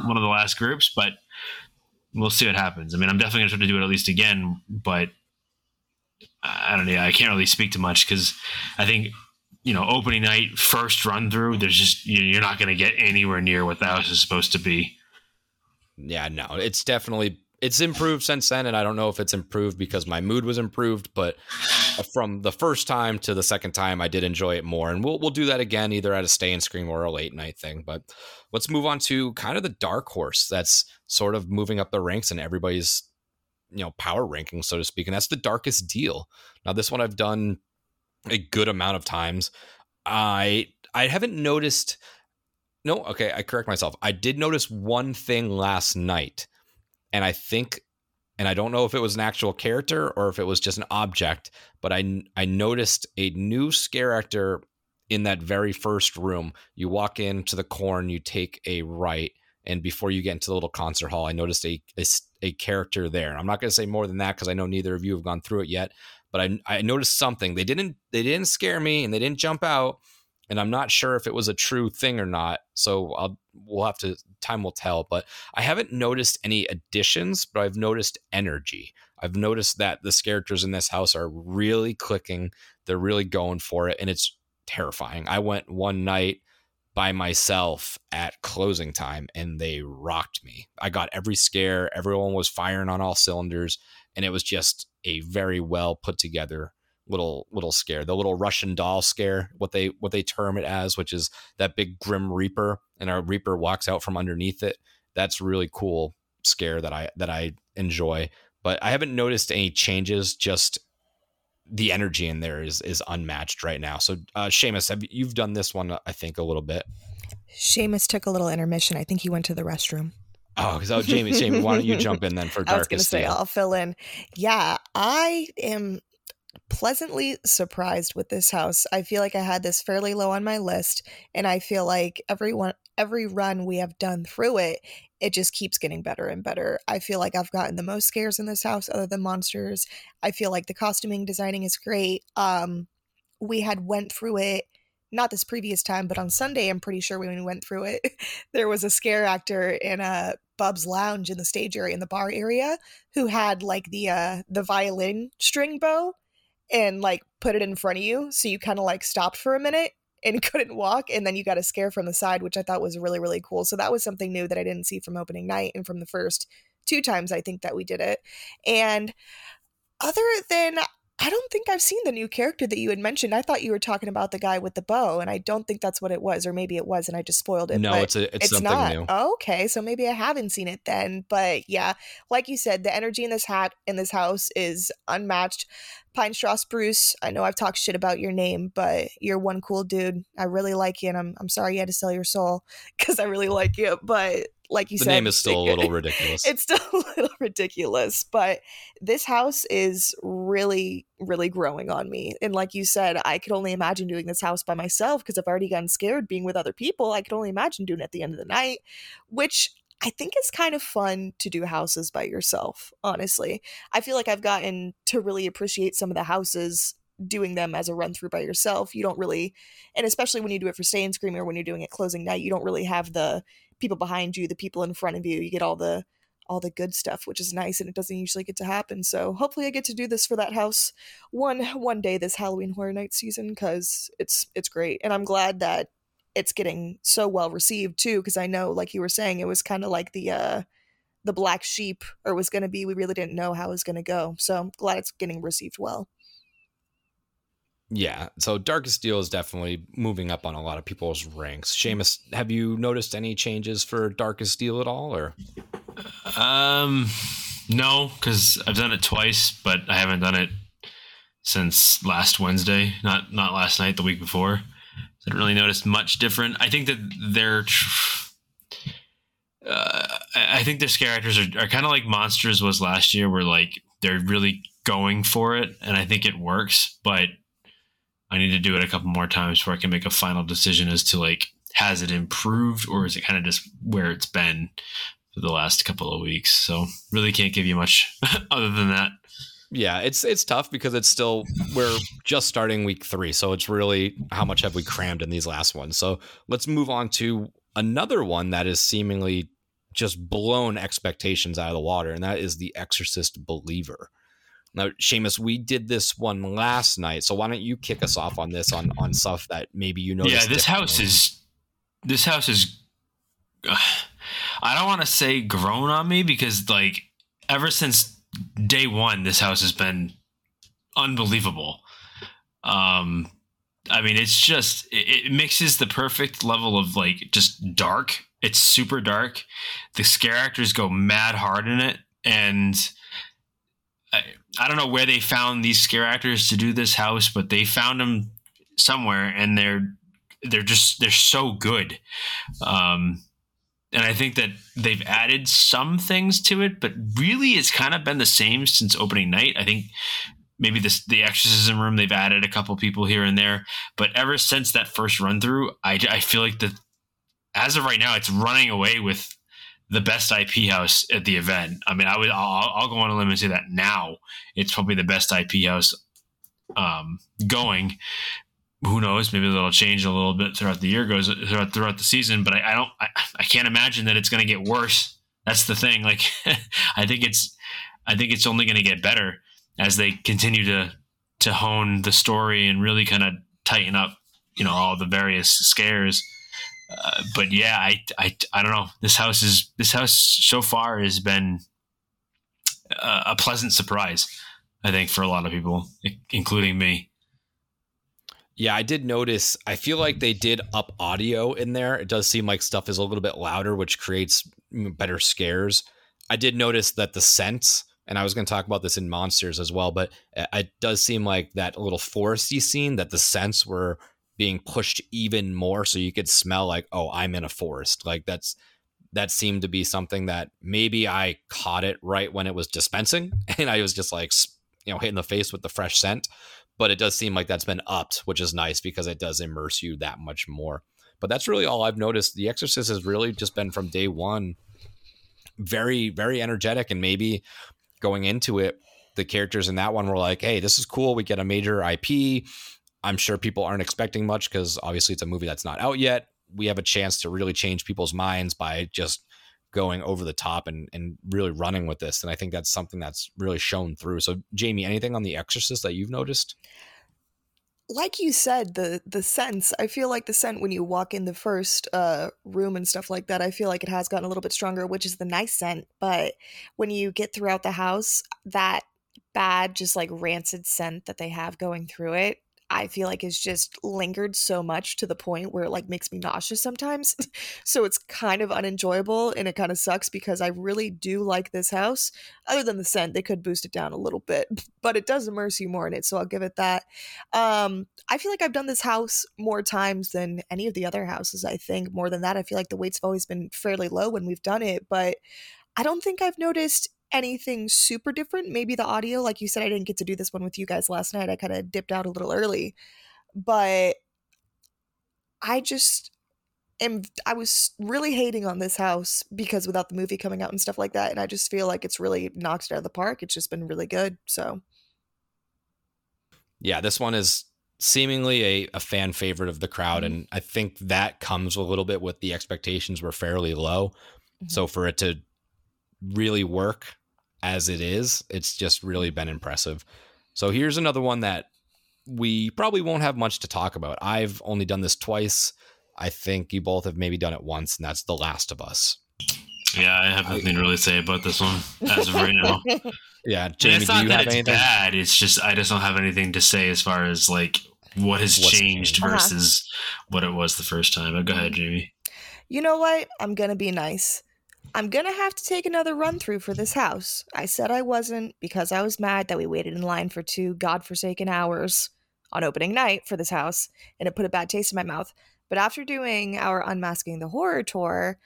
one of the last groups, but we'll see what happens. I mean, I'm definitely to try to do it at least again, but I don't know. I can't really speak to much because I think you know, opening night, first run through, there's just you- you're not going to get anywhere near what the house is supposed to be. yeah, no, it's definitely it's improved since then, and I don't know if it's improved because my mood was improved, but uh, from the first time to the second time, I did enjoy it more, and we'll we'll do that again, either at a stay and scream or a late night thing. But let's move on to kind of the dark horse that's sort of moving up the ranks and everybody's you know power ranking, so to speak, and that's the darkest deal. Now, this one I've done a good amount of times. I I haven't noticed. No, okay, I correct myself. I did notice one thing last night, and I think, and I don't know if it was an actual character or if it was just an object, but I I noticed a new scare actor in that very first room. You walk into the corn, you take a right, and before you get into the little concert hall, I noticed a a character there. I'm not going to say more than that because I know neither of you have gone through it yet, but I I noticed something. They didn't they didn't scare me and they didn't jump out and I'm not sure if it was a true thing or not. So I'll we'll have to time will tell. But I haven't noticed any additions, but I've noticed energy. I've noticed that the characters in this house are really clicking. They're really going for it, and it's terrifying. I went one night by myself at closing time and they rocked me. I got every scare, everyone was firing on all cylinders, and it was just a very well put together little little scare the little russian doll scare what they what they term it as which is that big grim reaper and our reaper walks out from underneath it that's really cool scare that i that i enjoy but i haven't noticed any changes just the energy in there is is unmatched right now so uh Seamus, have you've done this one i think a little bit Seamus took a little intermission. I think he went to the restroom. oh because oh jamie jamie why don't you jump in then for *laughs* I was going to say, I'll fill in. Yeah, I am pleasantly surprised with this house. I feel like I had this fairly low on my list, and I feel like everyone, every run we have done through it, it just keeps getting better and better. I feel like I've gotten the most scares in this house, other than monsters. I feel like the costuming designing is great. Um, we had went through it. Not this previous time, but on Sunday, I'm pretty sure when we went through it, *laughs* there was a scare actor in a Bub's Lounge in the stage area in the bar area who had like the uh the violin string bow and like put it in front of you so you kind of like stopped for a minute and *laughs* couldn't walk and then you got a scare from the side which I thought was really really cool. So that was something new that I didn't see from opening night and from the first two times I think that we did it. And other than I don't think I've seen the new character that you had mentioned. I thought you were talking about the guy with the bow, and I don't think that's what it was, or maybe it was, and I just spoiled it. no it's a it's, it's something not. new Oh, okay, so maybe I haven't seen it then. But yeah, like you said, the energy in this hat in this house is unmatched. Pine Straw Spruce, I know I've talked shit about your name, but you're one cool dude. I really like you, and I'm I'm sorry you had to sell your soul *laughs* because I really like you. But like you said, the said, name is still a little *laughs* ridiculous it's still *laughs* a little ridiculous, but this house is really, really growing on me. And like you said, I could only imagine doing this house by myself because I've already gotten scared being with other people. I could only imagine doing it at the end of the night, which I think is kind of fun to do houses by yourself, honestly. I feel like I've gotten to really appreciate some of the houses doing them as a run through by yourself. You don't really, and especially when you do it for Stay and Scream or when you're doing it closing night, you don't really have the people behind you, the people in front of you. You get all the all the good stuff, which is nice, and it doesn't usually get to happen. So hopefully, I get to do this for that house one one day this Halloween Horror Night season because it's it's great, and I'm glad that it's getting so well received too. Because I know, like you were saying, it was kind of like the uh the black sheep or was going to be. We really didn't know how it was going to go. So I'm glad it's getting received well. Yeah, so Darkest Deal is definitely moving up on a lot of people's ranks. Seamus, have you noticed any changes for Darkest Deal at all, or? Um, no, because I've done it twice, but I haven't done it since last Wednesday. Not not last night, the week before. I didn't really notice much different. I think that they're. Uh, I think their characters are, are kind of like Monsters was last year, where like they're really going for it, and I think it works. But I need to do it a couple more times before I can make a final decision as to like has it improved or is it kind of just where it's been for the last couple of weeks. So really can't give you much *laughs* other than that. Yeah, it's it's tough because it's still we're just starting week three, so it's really how much have we crammed in these last ones. So let's move on to another one that is seemingly just blown expectations out of the water, and that is the Exorcist Believer. Now, Seamus, we did this one last night, so why don't you kick us off on this on on stuff that maybe you know? Yeah, this house is this house is. Uh, *sighs* I don't want to say grown on me because like ever since day one, this house has been unbelievable. Um, I mean, it's just it, it mixes the perfect level of like just dark. It's super dark. The scare actors go mad hard in it, and I, I don't know where they found these scare actors to do this house, but they found them somewhere, and they're they're just they're so good. Um, and I think that they've added some things to it, but really it's kind of been the same since opening night. I think maybe this the exorcism room they've added a couple people here and there, but ever since that first run through, I, I feel like the as of right now it's running away with the best IP house at the event. I mean, I would I'll, I'll go on a limb and say that now it's probably the best IP house um, going. Who knows? Maybe that'll change a little bit throughout the year goes throughout throughout the season. But I, I don't I, I can't imagine that it's going to get worse. That's the thing. Like *laughs* I think it's I think it's only going to get better as they continue to to hone the story and really kind of tighten up you know all the various scares uh, but yeah, I, I, I don't know. This house is this house so far has been a, a pleasant surprise. I think for a lot of people, including me. Yeah, I did notice. I feel like they did up audio in there. It does seem like stuff is a little bit louder, which creates better scares. I did notice that the scents, and I was going to talk about this in Monsters as well, but it does seem like that little foresty scene that the scents were being pushed even more so you could smell like oh i'm in a forest. Like that's that seemed to be something that maybe i caught it right when it was dispensing *laughs* and i was just like you know hit in the face with the fresh scent but it does seem like that's been upped which is nice because it does immerse you that much more. But that's really all i've noticed. The exorcist has really just been from day one very very energetic and maybe going into it the characters in that one were like hey this is cool. We get a major ip I'm sure people aren't expecting much because obviously it's a movie that's not out yet. We have a chance to really change people's minds by just going over the top and, and really running with this. And I think that's something that's really shown through. So, Jamie, anything on The Exorcist that you've noticed? like you said the the sense i feel like the scent when you walk in the first uh room and stuff like that i feel like it has gotten a little bit stronger which is the nice scent but when you get throughout the house that bad just like rancid scent that they have going through it I feel like is just lingered so much to the point where it like makes me nauseous sometimes. *laughs* so it's kind of unenjoyable and it kind of sucks because I really do like this house. Other than the scent, they could boost it down a little bit, *laughs* but it does immerse you more in it, so I'll give it that. Um, I feel like I've done this house more times than any of the other houses, I think. More than that, I feel like the waits have always been fairly low when we've done it, but I don't think I've noticed anything super different. Maybe the audio, like you said, I didn't get to do this one with you guys last night. I kind of dipped out a little early, but I just am. I was really hating on this house because without the movie coming out and stuff like that, and I just feel like it's really knocked it out of the park. It's just been really good. So, yeah, this one is seemingly a, a fan favorite of the crowd, mm-hmm. and I think that comes a little bit with the expectations were fairly low. Mm-hmm. So for it to really work as it is, it's just really been impressive. So here's another one that we probably won't have much to talk about. I've only done this twice. I think you both have maybe done it once, and that's The Last of Us. Yeah, I have nothing to really say about this one as of right now. *laughs* Yeah, Jamie, it's do not you that have it's anything? bad. It's just I just don't have anything to say as far as like what has What's changed changed. Uh-huh. versus what it was the first time. But go ahead, Jamie. You know what? I'm gonna be nice. I'm gonna have to take another run through for this house. I said I wasn't because I was mad that we waited in line for two godforsaken hours on opening night for this house, and it put a bad taste in my mouth. But after doing our Unmasking the Horror tour,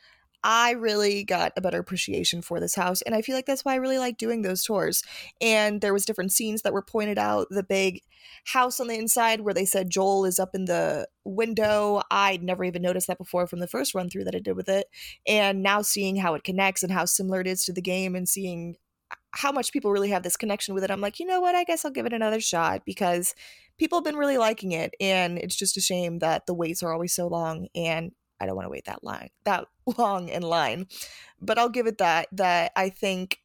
I really got a better appreciation for this house, and I feel like that's why I really like doing those tours. And there was different scenes that were pointed out. The big house on the inside where they said Joel is up in the window. I'd never even noticed that before from the first run through that I did with it. And now seeing how it connects and how similar it is to the game and seeing how much people really have this connection with it, I'm like, you know what? I guess I'll give it another shot because people have been really liking it. And it's just a shame that the waits are always so long and I don't want to wait that long that *laughs* long in line. But I'll give it that that I think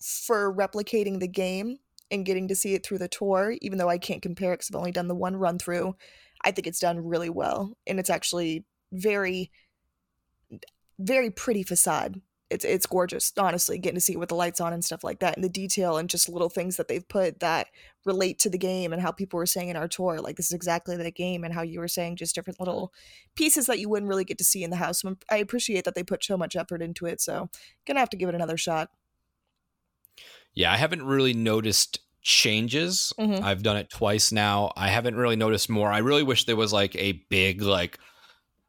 for replicating the game and getting to see it through the tour, even though I can't compare it because I've only done the one run through, I think it's done really well. And it's actually very, very pretty facade. It's it's gorgeous, honestly, getting to see it with the lights on and stuff like that, and the detail and just little things that they've put that relate to the game and how people were saying in our tour, like this is exactly the game, and how you were saying just different little pieces that you wouldn't really get to see in the house. So I'm- appreciate that they put so much effort into it. So gonna have to give it another shot. Yeah, I haven't really noticed changes. Mhm. I've done it twice now. I haven't really noticed more. I really wish there was like a big like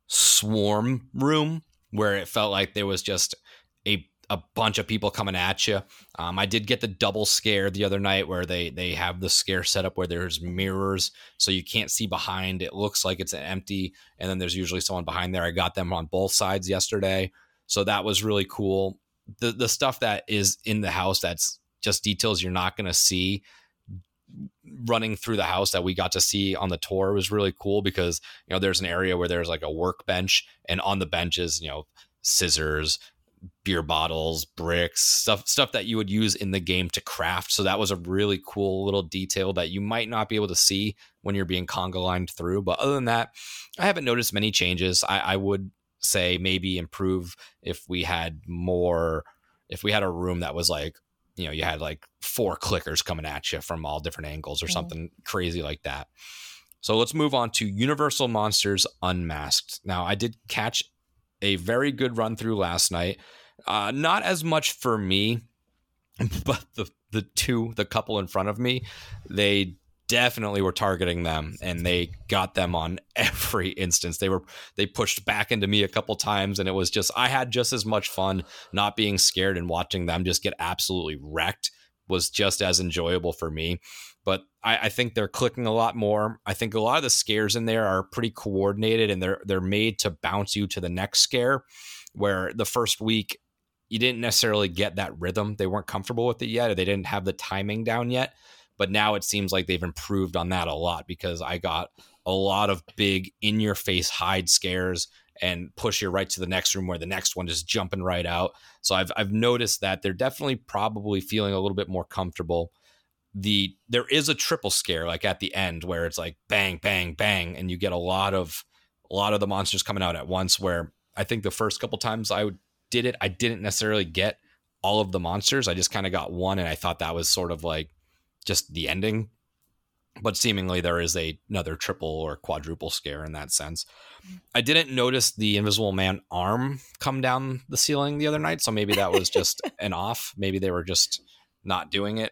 swarm room where it felt like there was just a a bunch of people coming at you. Um, I did get the double scare the other night where they they have the scare set up where there's mirrors so you can't see behind. It looks like it's empty, and then there's usually someone behind there. I got them on both sides yesterday, so that was really cool. The the stuff that is in the house that's just details you're not going to see running through the house that we got to see on the tour was really cool because you know there's an area where there's like a workbench and on the benches you know scissors beer bottles bricks stuff stuff that you would use in the game to craft. So that was a really cool little detail that you might not be able to see when you're being conga lined through. But other than that i haven't noticed many changes. I, I would say maybe improve if we had more if we had a room that was like you know you had like four clickers coming at you from all different angles or Mhm. something crazy like that. So let's move on to universal monsters unmasked. Now i did catch a very good run through last night. Uh not as much for me *laughs* but the the two the couple in front of me they definitely were targeting them and they got them on *laughs* every instance. They were they pushed back into me a couple times and it was just i had just as much fun not being scared and watching them just get absolutely wrecked was just as enjoyable for me but I, I think they're clicking a lot more i think a lot of the scares in there are pretty coordinated and they're they're made to bounce you to the next scare where the first week you didn't necessarily get that rhythm they weren't comfortable with it yet or they didn't have the timing down yet but now it seems like they've improved on that a lot because I got a lot of big in your face hide scares and push you right to the next room where the next one is jumping right out. So I've I've noticed that they're definitely probably feeling a little bit more comfortable. The there is a triple scare like at the end where it's like bang bang bang and you get a lot of a lot of the monsters coming out at once where I think the first couple times I did it I didn't necessarily get all of the monsters. I just kind of got one and I thought that was sort of like just the ending. But seemingly there is a another triple or quadruple scare in that sense. Mm. I didn't notice the invisible man arm come down the ceiling the other night so maybe that was just *laughs* an off. Maybe they were just not doing it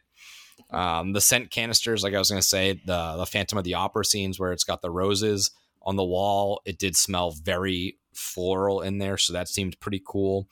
um, the scent canisters like i was going to say the the phantom of the opera scenes where it's got the roses on the wall it did smell very floral in there so that seemed pretty cool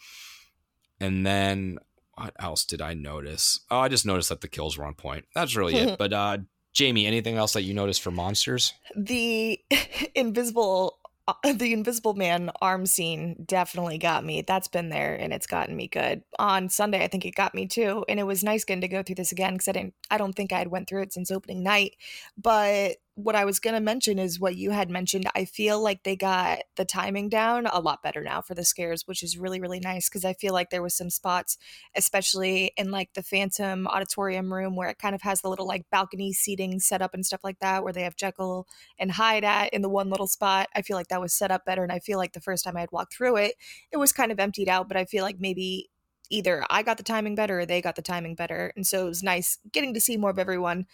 and then what else did I notice? Oh, I just noticed that the kills were on point. That's really it. *laughs* But uh Jamie, anything else that you noticed for monsters? the *laughs* invisible *laughs* the invisible man arm scene definitely got me. That's been there and it's gotten me good. On sunday i think it got me too and it was nice getting to go through this again because i didn't i don't think i had went through it since opening night but what I was going to mention is what you had mentioned. I feel like they got the timing down a lot better now for the scares, which is really, really nice because I feel like there was some spots, especially in like the Phantom Auditorium room where it kind of has the little like balcony seating set up and stuff like that, where they have Jekyll and Hyde at in the one little spot. I feel like that was set up better. And I feel like the first time I had walked through it, it was kind of emptied out, but I feel like maybe either I got the timing better or they got the timing better. And so it was nice getting to see more of everyone.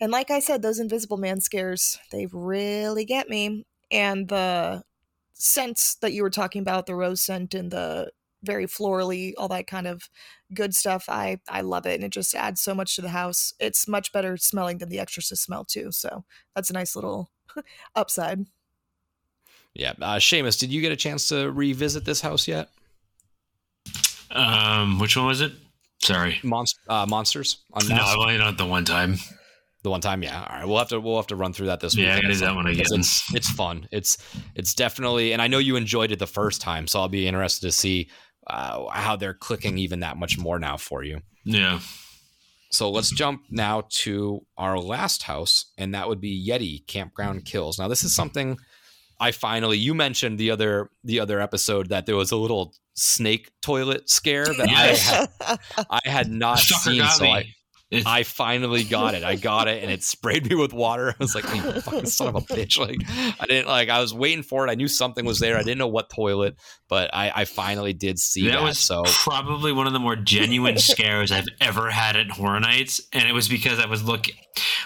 And like I said, those invisible man scares, they really get me. And the scents that you were talking about, the rose scent and the very florally, all that kind of good stuff. I I love it and it just adds so much to the house. It's much better smelling than the exorcist smell too. So that's a nice little *laughs* upside. Yeah. Uh Seamus, did you get a chance to revisit this house yet? Um, which one was it? Sorry, Monst- uh, monsters. No, I've only done it the one time. The one time, yeah. All right, we'll have to we'll have to run through that this week. Yeah, I that one again. It's it's fun. It's it's definitely, and I know you enjoyed it the first time, so I'll be interested to see uh, how they're clicking even that much more now for you. Yeah. So let's jump now to our last house, and that would be Yeti Campground Kills. Now, this is something I finally you mentioned the other the other episode that there was a little snake toilet scare that. I had I had not Sucker seen. So me. I, It's- I finally got it. I got it, and it sprayed me with water. *laughs* I was like, "You fucking son of a bitch!" Like, I didn't like. I was waiting for it. I knew something was there. I didn't know what toilet, but I, I finally did see that. that was so probably one of the more genuine *laughs* scares I've ever had at Horror Nights, and it was because I was looking.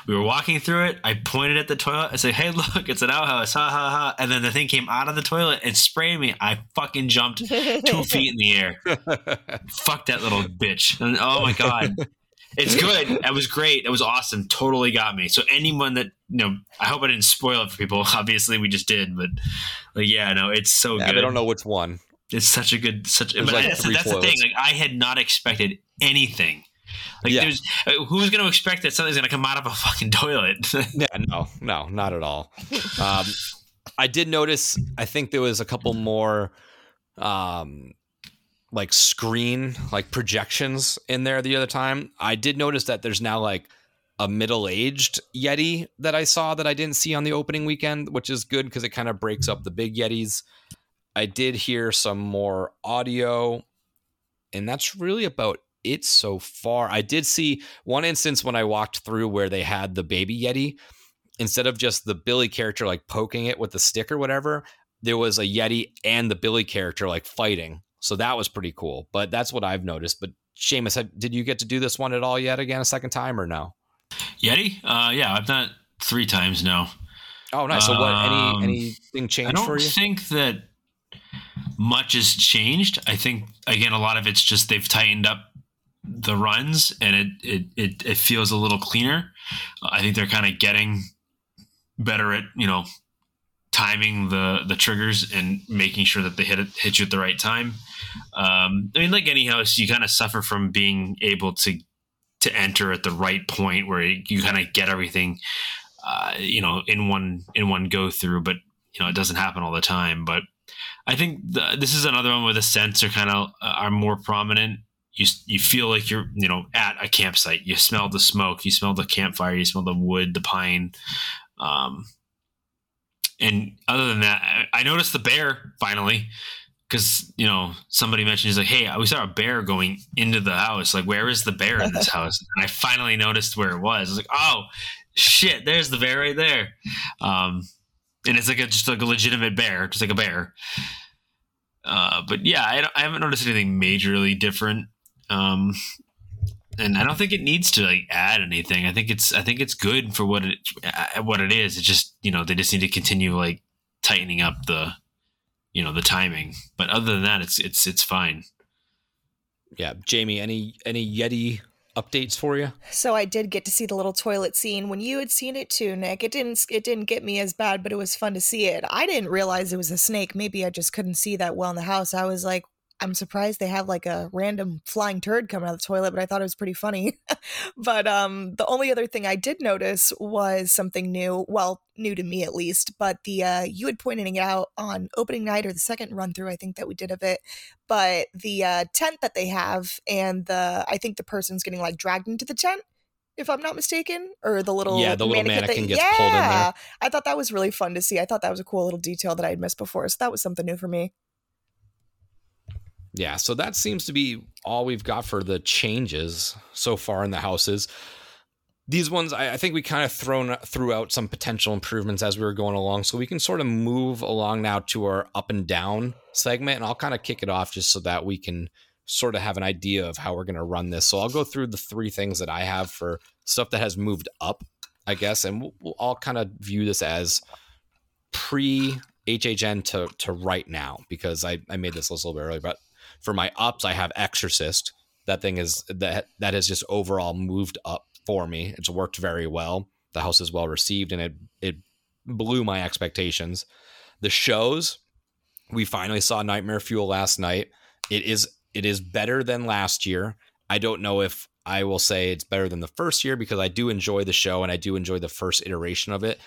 We were walking through it. I pointed at the toilet. I said, "Hey, look, it's an outhouse!" Ha ha ha! And then the thing came out of the toilet and sprayed me. I fucking jumped two *laughs* feet in the air. Fuck that little bitch! And, oh my god. It's good. It was great. It was awesome. Totally got me. So anyone that you know, I hope I didn't spoil it for people. *laughs* Obviously, we just did, but like, yeah, no, it's so yeah, good. I don't know which one. It's such a good, such. But like that's, that's the thing. Like I had not expected anything. Like Yeah. there's uh, who's going to expect that something's going to come out of a fucking *laughs* toilet? Yeah, no, no, not at all. Um, I did notice. I think there was a couple more, um, like screen like projections in there the other time. I did notice that there's now like a middle-aged Yeti that I saw that I didn't see on the opening weekend, which is good because it kind of breaks up the big Yetis. I did hear some more audio, and that's really about it so far. I did see one instance when I walked through where they had the baby Yeti. Instead of just the Billy character like poking it with the stick or whatever, there was a Yeti and the Billy character like fighting. So that was pretty cool. But that's what I've noticed. But Seamus, did you get to do this one at all yet again a second time or no? Yeti? Uh, yeah, I've done it three times now. Oh, nice. So what? Um, Any anything changed? I changed don't think that much has changed. I think again, a lot of it's just they've tightened up the runs, and it it it, it feels a little cleaner. I think they're kind of getting better at you know timing the the triggers and making sure that they hit it hit you at the right time. Um, I mean, like any house, you kind of suffer from being able to to enter at the right point where you kind of get everything, uh, you know, in one in one go through. But you know, it doesn't happen all the time. But I think the, this is another one where the scents are kind of uh, are more prominent. You you feel like you're you know at a campsite. You smell the smoke. You smell the campfire. You smell the wood, the pine. Um, and other than that, I, I noticed the bear finally because you know somebody mentioned he's like, "Hey, we saw a bear going into the house. Like, where is the bear in this *laughs* house?" And I finally noticed where it was. I was like, "Oh, shit! There's the bear right there." Um, and it's like a just like a legitimate bear, just like a bear. Uh, but yeah, I, I haven't noticed anything majorly different. Um, and I don't think it needs to like add anything. I think it's I think it's good for what it uh, what it is. It just you know they just need to continue like tightening up the you know the timing. But other than that, it's it's it's fine. Yeah, Jamie. Any any Yeti updates for you? So I did get to see the little toilet scene when you had seen it too, Nick. It didn't it didn't get me as bad, but it was fun to see it. I didn't realize it was a snake. Maybe I just couldn't see that well in the house. I was like, I'm surprised they have like a random flying turd coming out of the toilet, but I thought it was pretty funny. *laughs* but um the only other thing I did notice was something new, well, new to me at least, but the uh you had pointed it out on opening night or the second run through I think that we did of it but the uh, tent that they have and the i think the person's getting like dragged into the tent if I'm not mistaken, or the little Yeah, the little mannequin mannequin that- gets pulled in there. yeah, I thought that was really fun to see. I thought that was a cool little detail that I had missed before, so that was something new for me. Yeah, so that seems to be all we've got for the changes so far in the houses. These ones, I, I think we kind of thrown threw out some potential improvements as we were going along, so we can sort of move along now to our up and down segment, and I'll kind of kick it off just so that we can sort of have an idea of how we're going to run this. So I'll go through the three things that I have for stuff that has moved up, I guess, and we'll, we'll all kind of view this as pre HHN to to right now because I I made this list a little bit earlier, but for my ups, I have Exorcist. That thing is that that has just overall moved up for me. It's worked very well. The house is well received, and it it blew my expectations. The shows we finally saw Nightmare Fuel last night. It is it is better than last year. I don't know if I will say it's better than the first year because I do enjoy the show and I do enjoy the first iteration of it.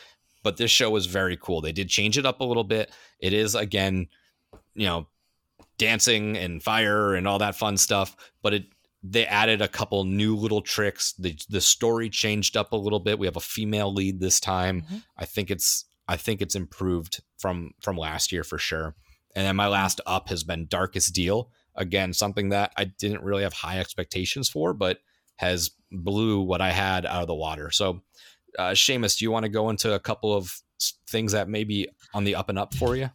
But this show was very cool. They did change it up a little bit. It is again, you know, dancing and fire and all that fun stuff, but it they added a couple new little tricks. The the story changed up a little bit. We have a female lead this time. I think it's I think it's improved from from last year for sure. And then my last up has been Darkest Deal. Again, something that I didn't really have high expectations for, but has blew what I had out of the water. So, uh, Seamus, do you want to go into a couple of things that may be on the up and up for you?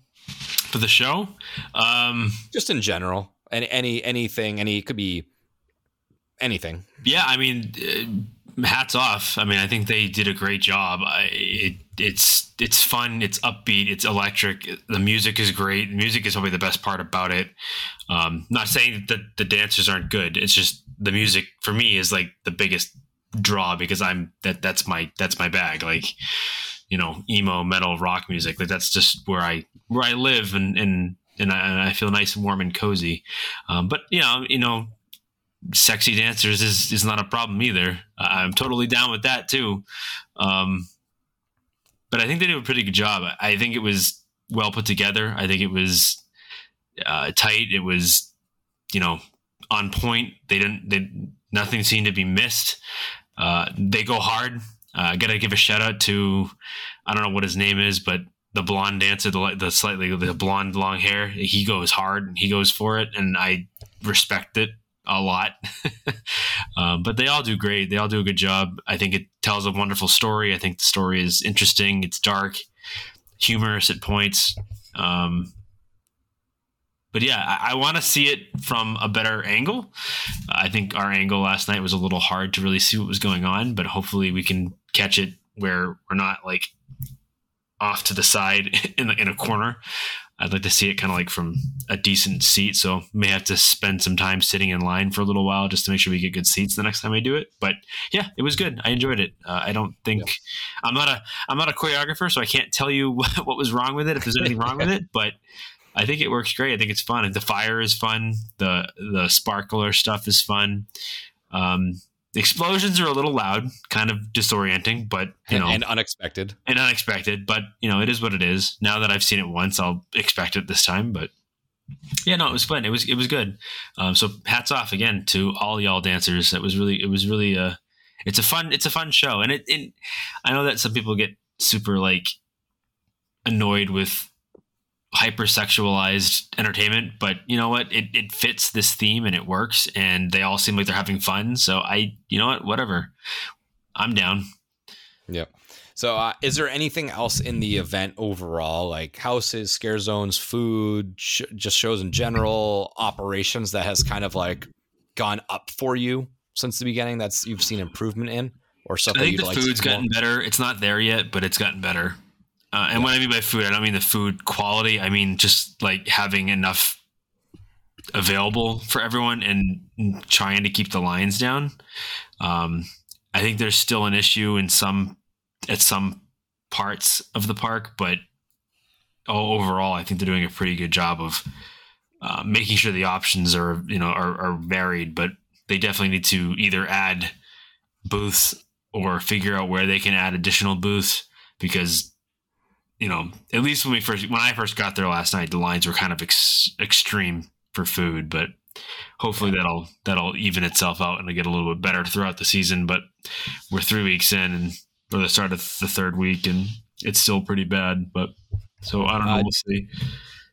For the show. Um, Just in general, any any anything, any it could be anything. yeah, I mean, uh, hats off. I mean, I think they did a great job. I, it, it's it's fun. It's upbeat. It's electric. The music is great. Music is probably the best part about it. Um, not saying that the dancers aren't good. It's just the music for me is like the biggest draw because I'm that that's my that's my bag. Like you know, emo, metal, rock music. Like that's just where I where I live and and and I, and I feel nice and warm and cozy. Um, but you know, you know, sexy dancers is is not a problem either. I'm totally down with that too. Um, but I think they did a pretty good job. I think it was well put together. I think it was uh, tight. It was, you know, on point. They didn't. They, nothing seemed to be missed. Uh, they go hard. Uh, I gotta give a shout out to I don't know what his name is, but the blonde dancer, the the slightly the blonde long hair. He goes hard. He goes for it, and I respect it a lot. um, *laughs* but they all do great. They all do a good job. I think it tells a wonderful story. I think the story is interesting. It's dark, humorous at points. Um, but yeah, I, I want to see it from a better angle. I think our angle last night was a little hard to really see what was going on, but hopefully we can catch it where we're not like off to the side *laughs* in the, in a corner. I'd like to see it kind of like from a decent seat. So may have to spend some time sitting in line for a little while just to make sure we get good seats the next time I do it. But yeah, it was good. I enjoyed it. Uh, I don't think I'm not a I'm not a choreographer, so I can't tell you what, *laughs* what was wrong with it if there's anything wrong with it. But I think it works great. I think it's fun. The fire is fun. The the sparkler stuff is fun. Um, the explosions are a little loud, kind of disorienting, but you and, know, and unexpected. and unexpected, but you know, it is what it is. Now that I've seen it once, I'll expect it this time. But yeah, no, it was fun. It was it was good. Um, so hats off again to all y'all dancers. That was really it was really uh it's a fun it's a fun show, and it, it I know that some people get super like annoyed with hypersexualized entertainment, but you know what? It it fits this theme and it works, and they all seem like they're having fun. So I, you know what? Whatever, I'm down. Yep. So, uh, is there anything else in the event overall, like houses, scare zones, food, sh- just shows in general, operations that has kind of like gone up for you since the beginning? That's you've seen improvement in, or something. I think you'd the like to food's gotten better. It's not there yet, but it's gotten better. Uh, and what I mean by food, I don't mean the food quality. I mean just like having enough available for everyone and trying to keep the lines down. Um, I think there's still an issue in some at some parts of the park, but overall, I think they're doing a pretty good job of uh, making sure the options are you know are, are varied. But they definitely need to either add booths or figure out where they can add additional booths because you know at least when we first when I first got there last night the lines were kind of ex- extreme for food but hopefully that'll that'll even itself out and get a little bit better throughout the season. But we're three weeks in and or the start of the third week and it's still pretty bad. But so I don't know. Uh, we'll see.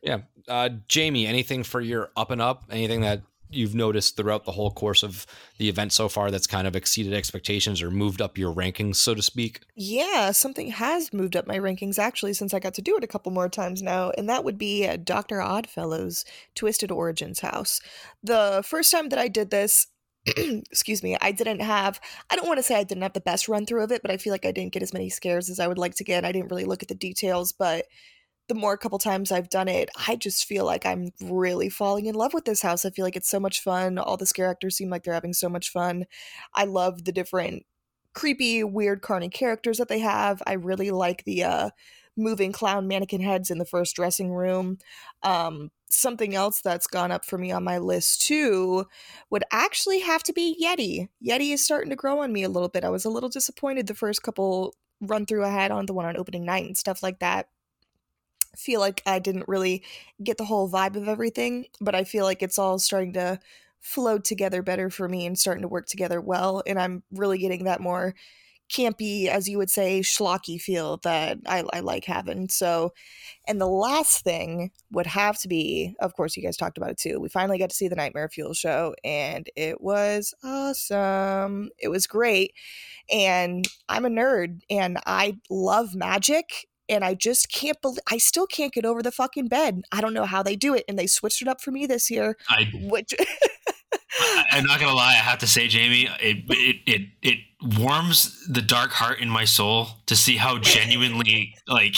Yeah. Uh, Jamie, anything for your up and up? Anything that you've noticed throughout the whole course of the event so far that's kind of exceeded expectations or moved up your rankings, so to speak? Yeah, something has moved up my rankings actually since I got to do it a couple more times now, and that would be uh, Dr. Oddfellow's Twisted Origins house. The first time that I did this, *clears throat* excuse me, I didn't have, I don't want to say I didn't have the best run through of it, but I feel like I didn't get as many scares as I would like to get. I didn't really look at the details, but the more couple times I've done it, I just feel like I'm really falling in love with this house. I feel like it's so much fun. All the scare actors seem like they're having so much fun. I love the different creepy, weird carny characters that they have. I really like the uh moving clown mannequin heads in the first dressing room. Um something else that's gone up for me on my list too would actually have to be Yeti. Yeti is starting to grow on me a little bit. I was a little disappointed the first couple run through I had on the one on opening night and stuff like that feel like I didn't really get the whole vibe of everything, but I feel like it's all starting to flow together better for me and starting to work together well. And I'm really getting that more campy, as you would say, schlocky feel that I, I like having. So, and the last thing would have to be, of course, you guys talked about it too. We finally got to see the Nightmare Fuel show, and it was awesome. It was great. And I'm a nerd and I love magic and I just can't believe I still can't get over the fucking bed. I don't know how they do it, and they switched it up for me this year. I, Which I I'm not gonna lie. I have to say, Jamie, it it it it warms the dark heart in my soul to see how *laughs* genuinely like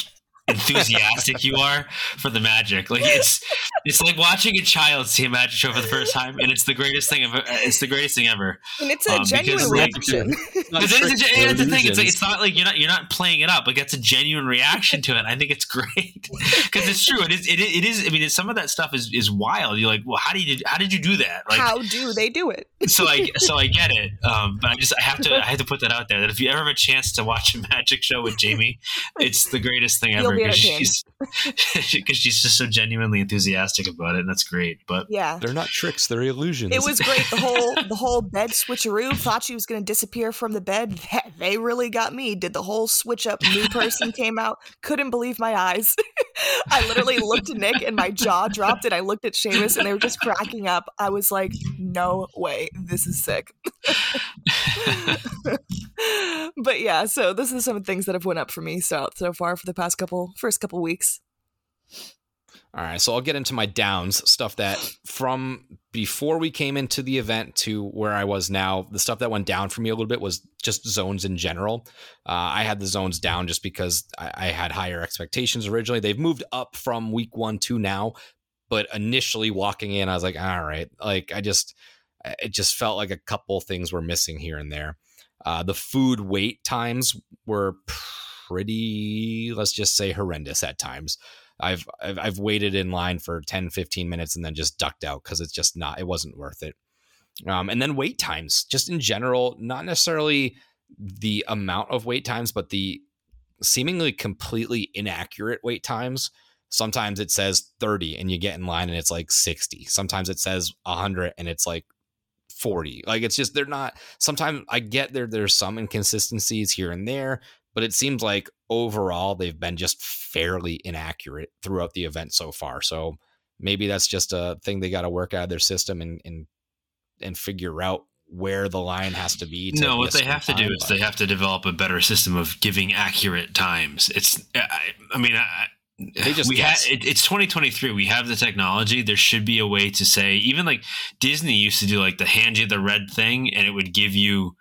enthusiastic you are for the magic. Like it's it's like watching a child see a magic show for the first time, and it's the greatest thing ever. It's the greatest thing ever. and it's a Um, genuine like, reaction. *laughs* Because it is a, that's the thing. It's like it's not like you're not you're not playing it up. Like that's a genuine reaction to it. I think it's great *laughs* because it's true. It is. It. It is I mean, it's, some of that stuff is is wild. You're like, well, how did you how did you do that? Like, how do they do it? *laughs* so I so I get it. Um, but I just I have to I have to put that out there that if you ever have a chance to watch a magic show with Jamie, it's the greatest thing ever entertained. she's *laughs* because she's just so genuinely enthusiastic about it, and that's great. But Yeah. They're not tricks, they're illusions. It was great. The whole *laughs* the whole bed switcheroo. Thought she was going to disappear from the bed. They really got me. Did the whole switch up. New person came out. Couldn't believe my eyes. *laughs* I literally looked at Nick and my jaw dropped. And I looked at Seamus and they were just cracking up. I was like, "No way, this is sick." but yeah, so this is some things that have went up for me so so far for the past couple first couple weeks. All right, so I'll get into my downs stuff that from before we came into the event to where I was now. The stuff that went down for me a little bit was just zones in general. Uh, I had the zones down just because I, I had higher expectations originally. They've moved up from week one to now, but initially walking in, I was like, all right, like I just, it just felt like a couple things were missing here and there. Uh, the food wait times were pretty, let's just say, horrendous at times. I've, I've I've waited in line for 10 15 minutes and then just ducked out cuz it's just not it wasn't worth it. Um, and then wait times just in general not necessarily the amount of wait times but the seemingly completely inaccurate wait times. Sometimes it says 30 and you get in line and it's like 60. Sometimes it says 100 and it's like 40. Like it's just they're not sometimes I get there there's some inconsistencies here and there, but it seems like overall they've been just fairly inaccurate throughout the event so far. So maybe that's just a thing they got to work out of their system and and and figure out where the line has to be. To no, what they have to do is they have to develop a better system of giving accurate times. It's I, I mean I, They just we ha- guess. it, it's 2023. We have the technology. There should be a way to say even like Disney used to do like the hand you the red thing, and it would give you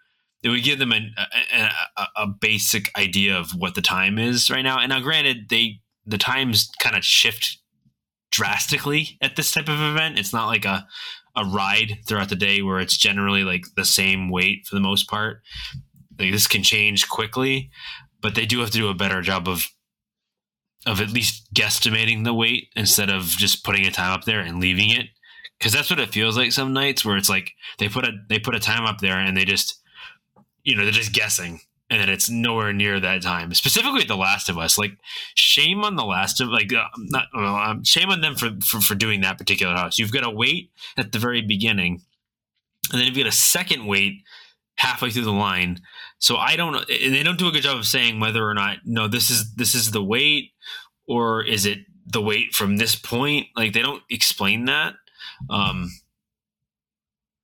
it would give them a, a, a, basic idea of what the time is right now. And now, granted, they the times kind of shift drastically at this type of event. It's not like a a ride throughout the day where it's generally like the same wait for the most part. Like this can change quickly, but they do have to do a better job of of at least guesstimating the wait instead of just putting a time up there and leaving it. Cause that's what it feels like some nights where it's like they put a they put a time up there and they just you know, they're just guessing. and then it's nowhere near that time. Specifically, The Last of Us. Like, shame on The Last of like uh, not well, um, shame on them for, for for doing that particular house. You've got to wait at the very beginning, and then you've got a second wait halfway through the line. So I don't. And They don't do a good job of saying whether or not no, this is this is the wait, or is it the wait from this point? Like they don't explain that. Um,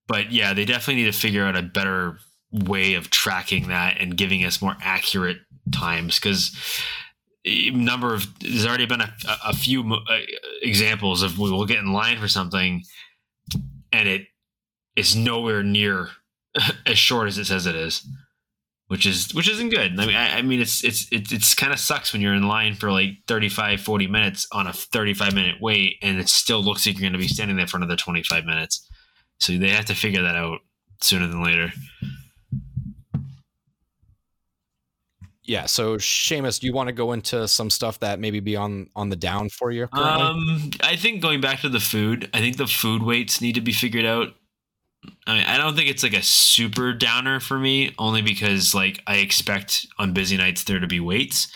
but yeah, they definitely need to figure out a better way of tracking that and giving us more accurate times because number of there's already been a, a few uh, examples of we will get in line for something and it is nowhere near *laughs* as short as it says it is which is which isn't good. I mean i, I mean it's it's it's, it's kind of sucks when you're in line for like 35 40 minutes on a 35 minute wait and it still looks like you're going to be standing there for another 25 minutes. So they have to figure that out sooner than later yeah so Seamus, do you want to go into some stuff that maybe be on on the down for you currently? um i think going back to the food i think the food waits need to be figured out I, mean, I don't think it's like a super downer for me, only because like I expect on busy nights there to be waits.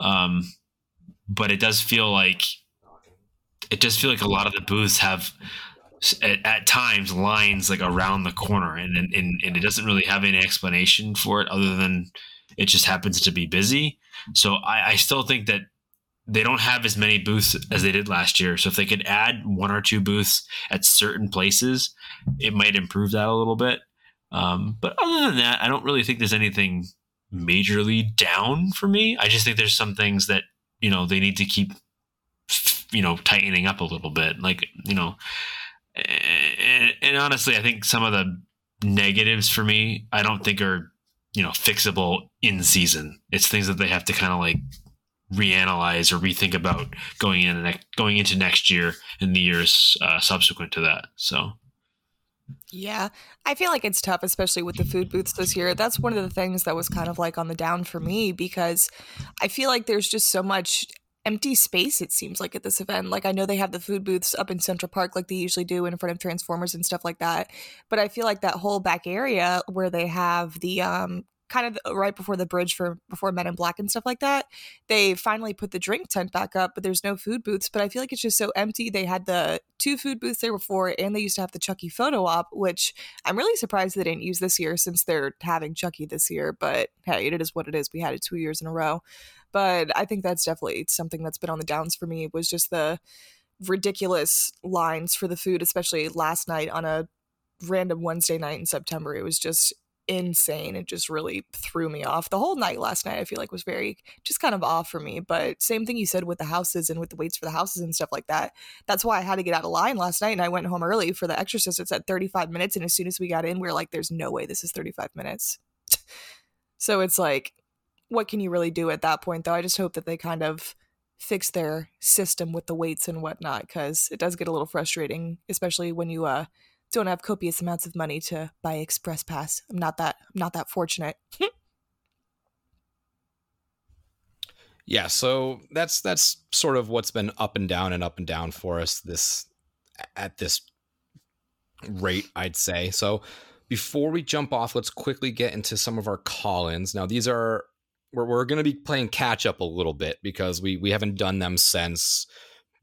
Um, but it does feel like it does feel like a lot of the booths have at, at times lines like around the corner, and, and and it doesn't really have any explanation for it other than it just happens to be busy. So I, I still think that they don't have as many booths as they did last year. So if they could add one or two booths at certain places, it might improve that a little bit. Um, but other than that, I don't really think there's anything majorly down for me. I just think there's some things that you know they need to keep you know tightening up a little bit, like you know. And, and honestly, I think some of the negatives for me, I don't think are you know fixable in season. It's things that they have to kind of like reanalyze or rethink about going in and going into next year and the years uh, subsequent to that. So. Yeah, I feel like it's tough, especially with the food booths this year. That's one of the things that was kind of like on the down for me because I feel like there's just so much empty space it seems like at this event like i know they have the food booths up in central park like they usually do in front of transformers and stuff like that but i feel like that whole back area where they have the um kind of right before the bridge for before Men in Black and stuff like that. They finally put the drink tent back up, but there's no food booths. But I feel like it's just so empty. They had the two food booths there before, and they used to have the Chucky photo op, which I'm really surprised they didn't use this year since they're having Chucky this year. But hey, it is what it is. We had it two years in a row. But I think that's definitely something that's been on the downs for me was just the ridiculous lines for the food, especially last night on a random Wednesday night in September. It was just insane. It just really threw me off. The whole night last night, I feel like was very just kind of off for me. But same thing you said with the houses and with the waits for the houses and stuff like that. That's why I had to get out of line last night and I went home early for the exorcist. It's at 35 minutes. And as soon as we got in, we are like, there's no way this is 35 minutes. *laughs* so it's like, what can you really do at that point though? I just hope that they kind of fix their system with the waits and whatnot because it does get a little frustrating, especially when you uh don't have copious amounts of money to buy express pass. I'm not that I'm not that fortunate. *laughs* yeah, so that's that's sort of what's been up and down and up and down for us this at this rate, I'd say. So before we jump off, let's quickly get into some of our call-ins. Now these are we're, we're going to be playing catch up a little bit because we we haven't done them since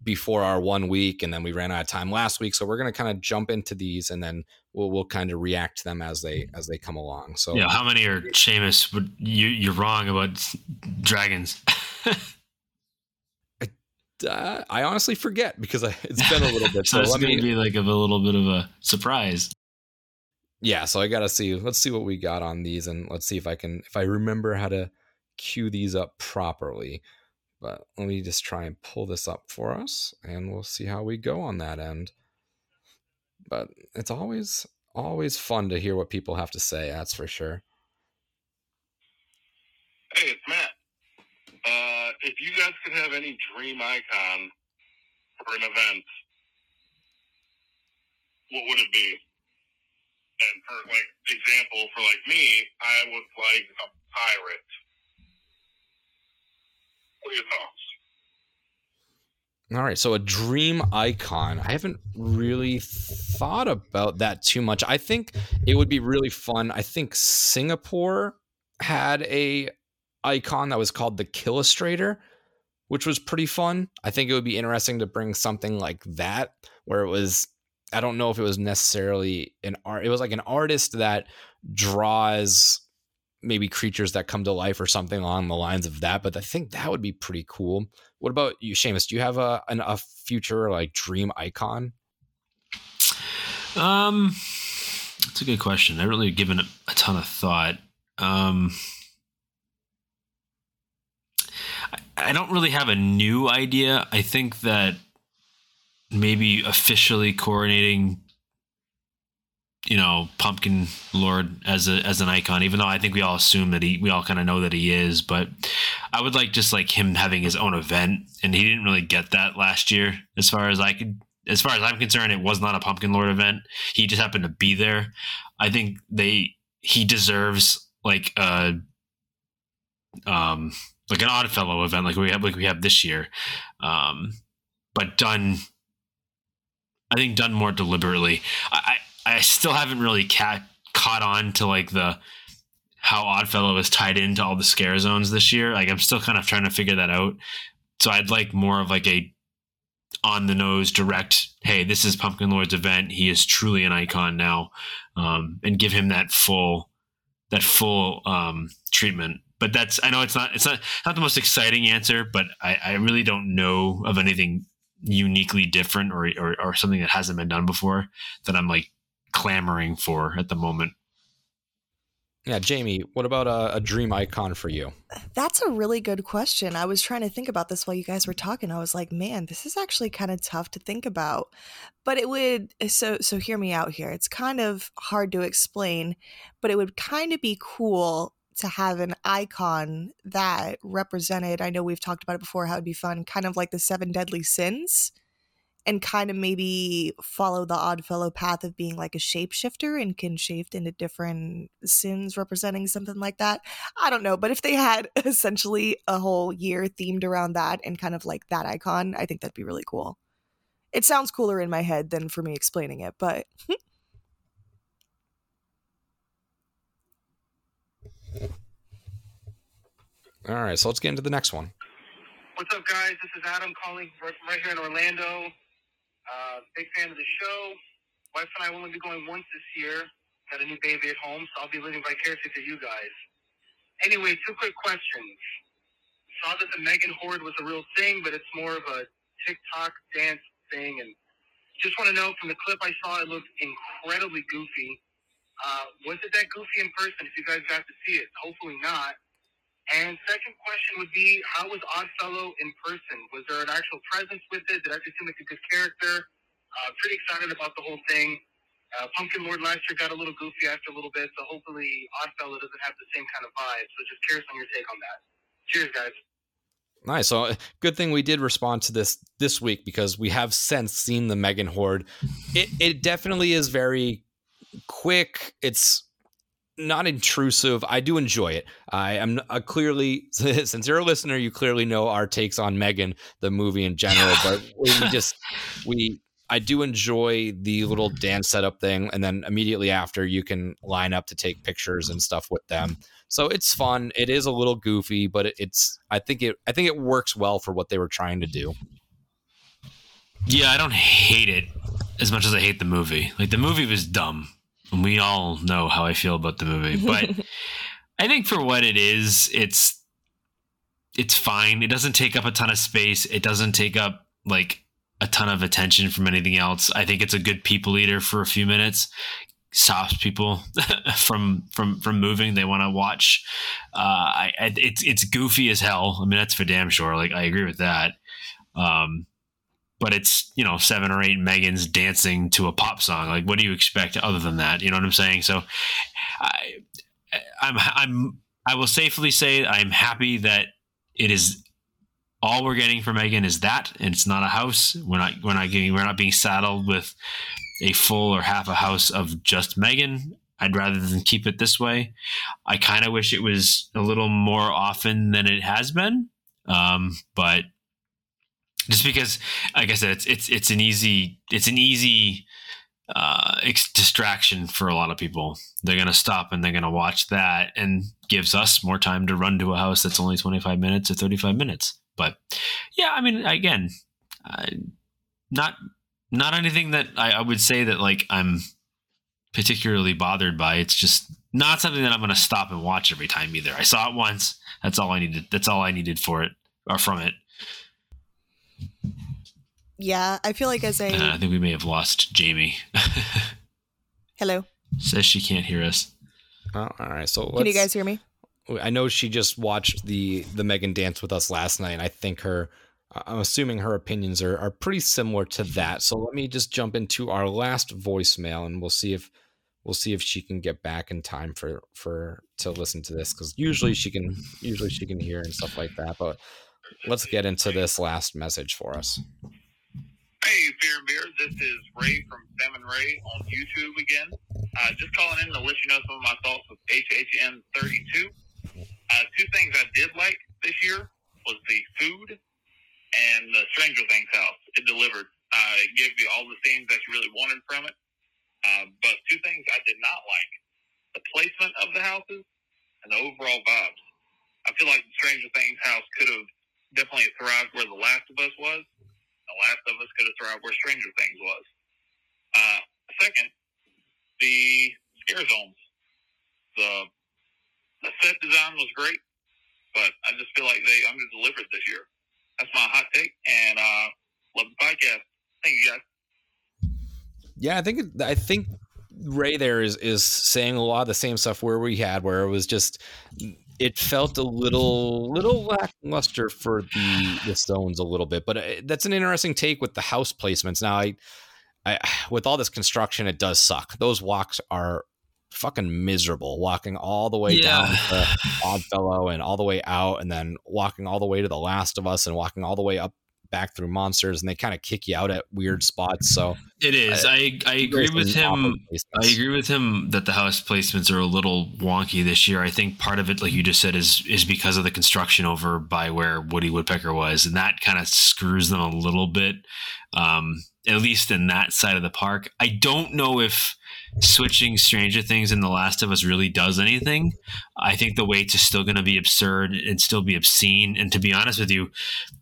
before our one week and then we ran out of time last week. So we're going to kind of jump into these and then we'll we'll kind of react to them as they as they come along. So yeah how many are Seamus would you you're wrong about dragons. *laughs* I, uh, I honestly forget because I, it's been a little bit *laughs* so, so it's going to be like a little bit of a surprise. Yeah so i gotta see let's see what we got on these and let's see if i can if i remember how to cue these up properly but let me just try and pull this up for us and we'll see how we go on that end. But it's always always fun to hear what people have to say, that's for sure. Hey, it's Matt. Uh, if you guys could have any dream icon for an event, what would it be? And for like example, for like me, I was like a pirate what are your thoughts? All right, so a dream icon. I haven't really thought about that too much. I think it would be really fun. I think Singapore had a icon that was called the Killustrator, which was pretty fun. I think it would be interesting to bring something like that where it was I don't know if it was necessarily an art it was like an artist that draws maybe creatures that come to life or something along the lines of that, but I think that would be pretty cool. What about you, Seamus? Do you have a an, a future like dream icon? Um, that's a good question. I really given a ton of thought. Um, I, I don't really have a new idea. I think that maybe officially coordinating you know pumpkin lord as a as an icon even though i think we all assume that he we all kind of know that he is but i would like just like him having his own event and he didn't really get that last year as far as i could as far as i'm concerned it was not a pumpkin lord event. He just happened to be there. I think they he deserves like a um like an Oddfellow event like we have like we have this year. Um but done I think done more deliberately. I I still haven't really ca- caught on to like the how Oddfellow is tied into all the scare zones this year. Like I'm still kind of trying to figure that out. So I'd like more of like a on the nose direct. Hey, this is Pumpkin Lord's event. He is truly an icon now, um, and give him that full that full um, treatment. But that's I know it's not it's not not the most exciting answer, but I, I really don't know of anything uniquely different or, or or something that hasn't been done before that I'm like clamoring for at the moment. Yeah, Jamie, what about a, a, dream icon for you? That's a really good question. I was trying to think about this while you guys were talking. I was like, man, this is actually kind of tough to think about. But it would so so hear me out here. It's kind of hard to explain, but it would kind of be cool to have an icon that represented, I know we've talked about it before, how it'd be fun, kind of like the seven deadly sins, and kind of maybe follow the Oddfellow path of being like a shapeshifter and can shift into different sins representing something like that. I don't know, but if they had *laughs* essentially a whole year themed around that and kind of like that icon, I think that'd be really cool. It sounds cooler in my head than for me explaining it, but *laughs* All right, so let's get into the next one. What's up, guys? This is Adam calling right, right here in Orlando. Uh, big fan of the show. Wife and I will only be going once this year. Got a new baby at home, so I'll be living vicariously through you guys. Anyway, two quick questions. Saw that the Megan Horde was a real thing, but it's more of a TikTok dance thing, and just want to know from the clip I saw, it looked incredibly goofy. Uh, was it that goofy in person? If you guys got to see it, hopefully not. And second question would be, how was Oddfellow in person? Was there an actual presence with it? Did I seem like a good character? Uh, pretty excited about the whole thing. Uh, Pumpkin Lord last year got a little goofy after a little bit, so hopefully Oddfellow doesn't have the same kind of vibe. So just curious on your take on that. Cheers, guys. Nice. So uh, good thing we did respond to this this week because we have since seen the Megan Horde. It it definitely is very quick. It's not intrusive. I do enjoy it. I am uh, clearly, *laughs* since you're a listener, you clearly know our takes on Megan, the movie in general. But *laughs* we just, we, I do enjoy the little dance setup thing, and then immediately after, you can line up to take pictures and stuff with them. So it's fun. It is a little goofy, but it's. I think it. I think it works well for what they were trying to do. Yeah, I don't hate it as much as I hate the movie. Like the movie was dumb we all know how I feel about the movie, but *laughs* I think for what it is, it's it's fine. It doesn't take up a ton of space. It doesn't take up like a ton of attention from anything else. I think it's a good people eater for a few minutes. Stops people *laughs* from from from moving. They want to watch. Uh, I, it's it's goofy as hell. I mean, that's for damn sure. Like I agree with that. Um, but it's you know seven or eight Megans dancing to a pop song. Like, what do you expect other than that? You know what I'm saying? So, I, I'm I'm I will safely say I'm happy that it is all we're getting from Megan is that, and it's not a house. We're not we're not getting we're not being saddled with a full or half a house of just Megan. I'd rather than keep it this way. I kind of wish it was a little more often than it has been, um, but just because like i said it's it's it's an easy it's an easy uh, distraction for a lot of people. They're going to stop and they're going to watch that and gives us more time to run to a house that's only 25 minutes or 35 minutes. But yeah, I mean, again, not not anything that I, I would say that like I'm particularly bothered by. It's just not something that I'm going to stop and watch every time either. I saw it once. That's all I needed. That's all I needed for it or from it. Yeah, I feel like as a Uh, I think we may have lost Jamie. *laughs* hello, Says she can't hear us. Oh, all right. So can you guys hear me? I know she just watched the the Megan dance with us last night. And I think her, I'm assuming her opinions are are pretty similar to that. So let me just jump into our last voicemail, and we'll see if we'll see if she can get back in time for for to listen to this because usually she can usually she can hear and stuff like that. But let's get into this last message for us. Hey, Fear and Beer. This is Ray from Sam and Ray on YouTube again. Uh, just calling in to let you know some of my thoughts with HHN 32. Uh, two things I did like this year was the food and the Stranger Things house. It delivered. Uh, it gave you all the things that you really wanted from it. Uh, but two things I did not like the placement of the houses and the overall vibes. I feel like the Stranger Things house could have definitely thrived where The Last of Us was. The Last of Us could have thrived where Stranger Things was. Uh, second, the scare zones. The the set design was great, but I just feel like they under delivered this year. That's my hot take, and uh, love the podcast. Thank you guys. Yeah, I think I think Ray there is is saying a lot of the same stuff where we had where it was just it felt a little little lackluster for the the Stones a little bit, but uh, that's an interesting take with the house placements. Now, I, I *sighs* with all this construction, it does suck. Those walks are fucking miserable. Walking all the way down to Oddfellow and all the way out, and then walking all the way to The Last of Us, and walking all the way up back through monsters, and they kind of kick you out at weird spots. So It is. I I agree with him. I agree with him that the house placements are a little wonky this year. I think part of it, like you just said, is is because of the construction over by where Woody Woodpecker was, and that kind of screws them a little bit. Um, at least in that side of the park. I don't know if switching Stranger Things and The Last of Us really does anything. I think the waits is still going to be absurd and still be obscene. And to be honest with you,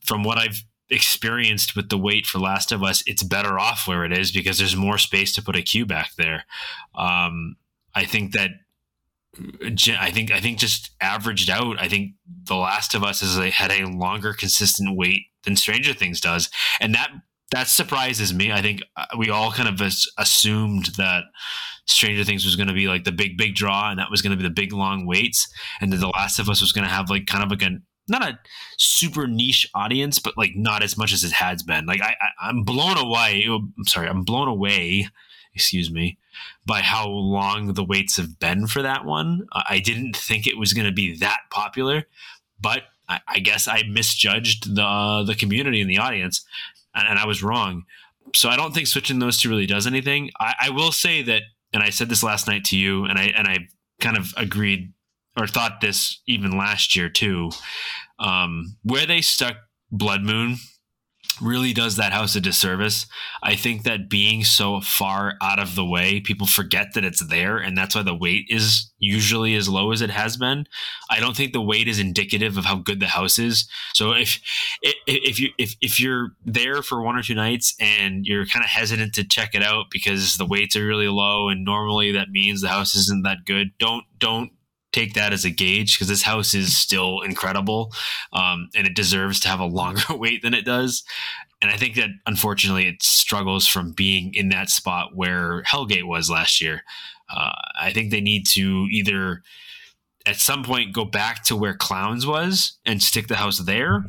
from what I've experienced with the wait for Last of Us, it's better off where it is because there's more space to put a queue back there. Um, I think that. I think I think just averaged out. I think The Last of Us has a, had a longer consistent wait than Stranger Things does, and that that surprises me. I think uh, we all kind of assumed that Stranger Things was going to be like the big big draw, and that was going to be the big long waits, and that The Last of Us was going to have like kind of like a not a super niche audience, but like not as much as it has been. Like I, I I'm blown away. I'm sorry, I'm blown away. Excuse me, by how long the waits have been for that one. I I didn't think it was going to be that popular, but I, I guess I misjudged the the community and the audience, and, and I was wrong. So I don't think switching those two really does anything. I, I will say that, and I said this last night to you, and I and I kind of agreed or thought this even last year too. Um, where they stuck Blood Moon really does that house a disservice. I think that being so far out of the way, people forget that it's there, and that's why the wait is usually as low as it has been. I don't think the wait is indicative of how good the house is. So if if, you if, if you're there for one or two nights and you're kind of hesitant to check it out because the waits are really low, and normally that means the house isn't that good, don't don't take that as a gauge because this house is still incredible um, and it deserves to have a longer *laughs* wait than it does. And I think that unfortunately it struggles from being in that spot where Hellgate was last year. Uh, I think they need to either at some point go back to where Clowns was and stick the house there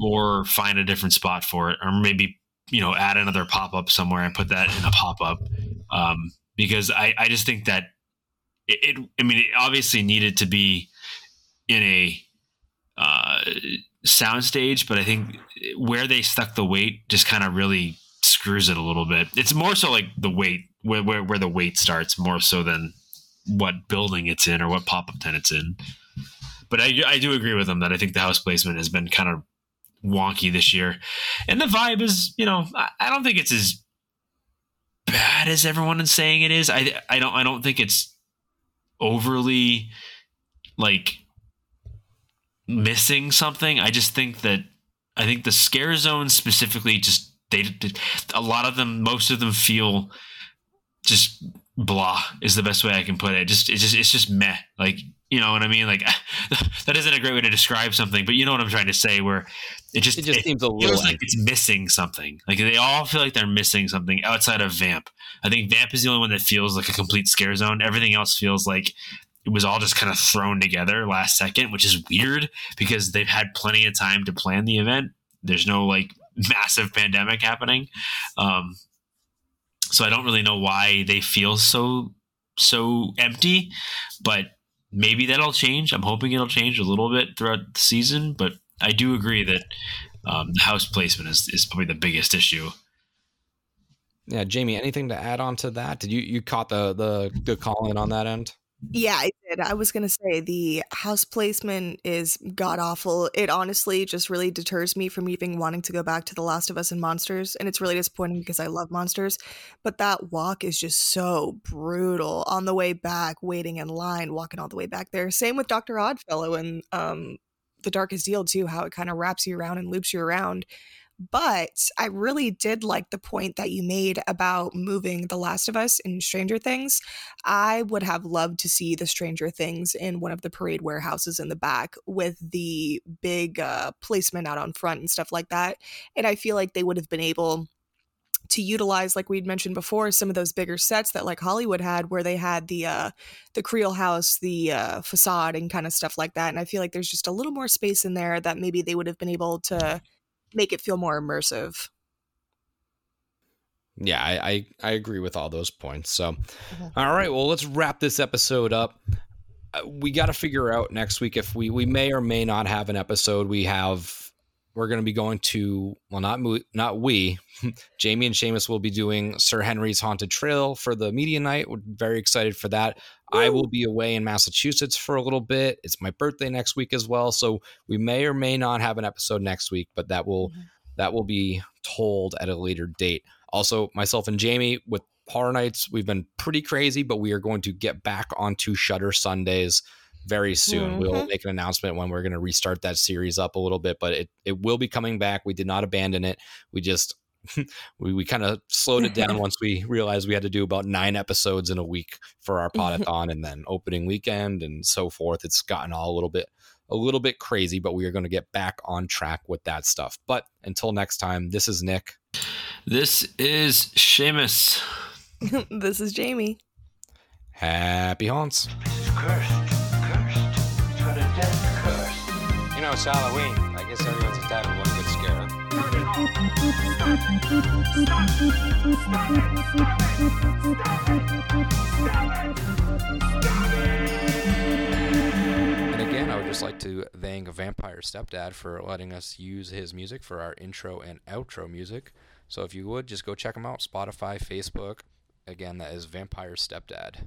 or find a different spot for it or maybe you know add another pop-up somewhere and put that in a pop-up um, because I, I just think that it, it i mean it obviously needed to be in a uh, soundstage but i think where they stuck the wait just kind of really screws it a little bit. It's more so like the wait where, where, where the wait starts more so than what building it's in or what pop-up tent it's in. But I, I do agree with them that i think the house placement has been kind of wonky this year. And the vibe is you know i, I don't think it's as bad as everyone is saying it is. I I don't I don't think it's overly like missing something. I just think that I think the scare zone specifically just they a lot of them most of them feel just blah is the best way I can put it. Just it's just it's just meh. Like you know what I mean? Like *laughs* that isn't a great way to describe something, but you know what I'm trying to say. Where it just It just it seems a feels little like it's missing something. Like they all feel like they're missing something outside of Vamp. I think Vamp is the only one that feels like a complete scare zone. Everything else feels like it was all just kind of thrown together last second, which is weird because they've had plenty of time to plan the event. There's no like *laughs* massive pandemic happening. Um, so I don't really know why they feel so so empty, but maybe that'll change. I'm hoping it'll change a little bit throughout the season, but I do agree that um, the house placement is, is probably the biggest issue. Yeah, Jamie, anything to add on to that? Did you you caught the the the call in on that end? Yeah, I did. I was gonna say the house placement is god awful. It honestly just really deters me from even wanting to go back to The Last of Us and Monsters, and it's really disappointing because I love monsters. But that walk is just so brutal. On the way back, waiting in line, walking all the way back there. Same with Doctor Oddfellow and um, The Darkest Deal too. How it kind of wraps you around and loops you around. But I really did like the point that you made about moving The Last of Us and Stranger Things. I would have loved to see the Stranger Things in one of the parade warehouses in the back with the big uh, placement out on front and stuff like that. And I feel like they would have been able to utilize like we'd mentioned before some of those bigger sets that like hollywood had where they had the uh the Creel house the uh facade and kind of stuff like that and i feel like there's just a little more space in there that maybe they would have been able to make it feel more immersive Yeah, I, I, I agree with all those points. So, all right, well, let's wrap this episode up. Uh, we got to figure out next week if we we may or may not have an episode. We have we're going to be going to well, not not we, *laughs* Jamie and Seamus will be doing Sir Henry's Haunted Trail for the media night. We're very excited for that. I will be away in Massachusetts for a little bit. It's my birthday next week as well, so we may or may not have an episode next week, but that will mm-hmm. that will be told at a later date. Also, myself and Jamie with Horror Nights, we've been pretty crazy, but we are going to get back onto Shutter Sundays very soon. We'll Mhm. make an announcement when we're going to restart that series up a little bit, but it, it will be coming back. We did not abandon it. We just *laughs* we, we kind of slowed it down *laughs* once we realized we had to do about nine episodes in a week for our podathon and then opening weekend and so forth. It's gotten all a little bit a little bit crazy, but we are going to get back on track with that stuff. But until next time, this is Nick. This is Seamus. *laughs* this is jamie Happy haunts. It's Halloween. I guess everyone's entitled to one good scare. And again, I would just like to thank Vampire Stepdad for letting us use his music for our intro and outro music. So if you would, just go check him out Spotify, Facebook. Again, that is Vampire Stepdad.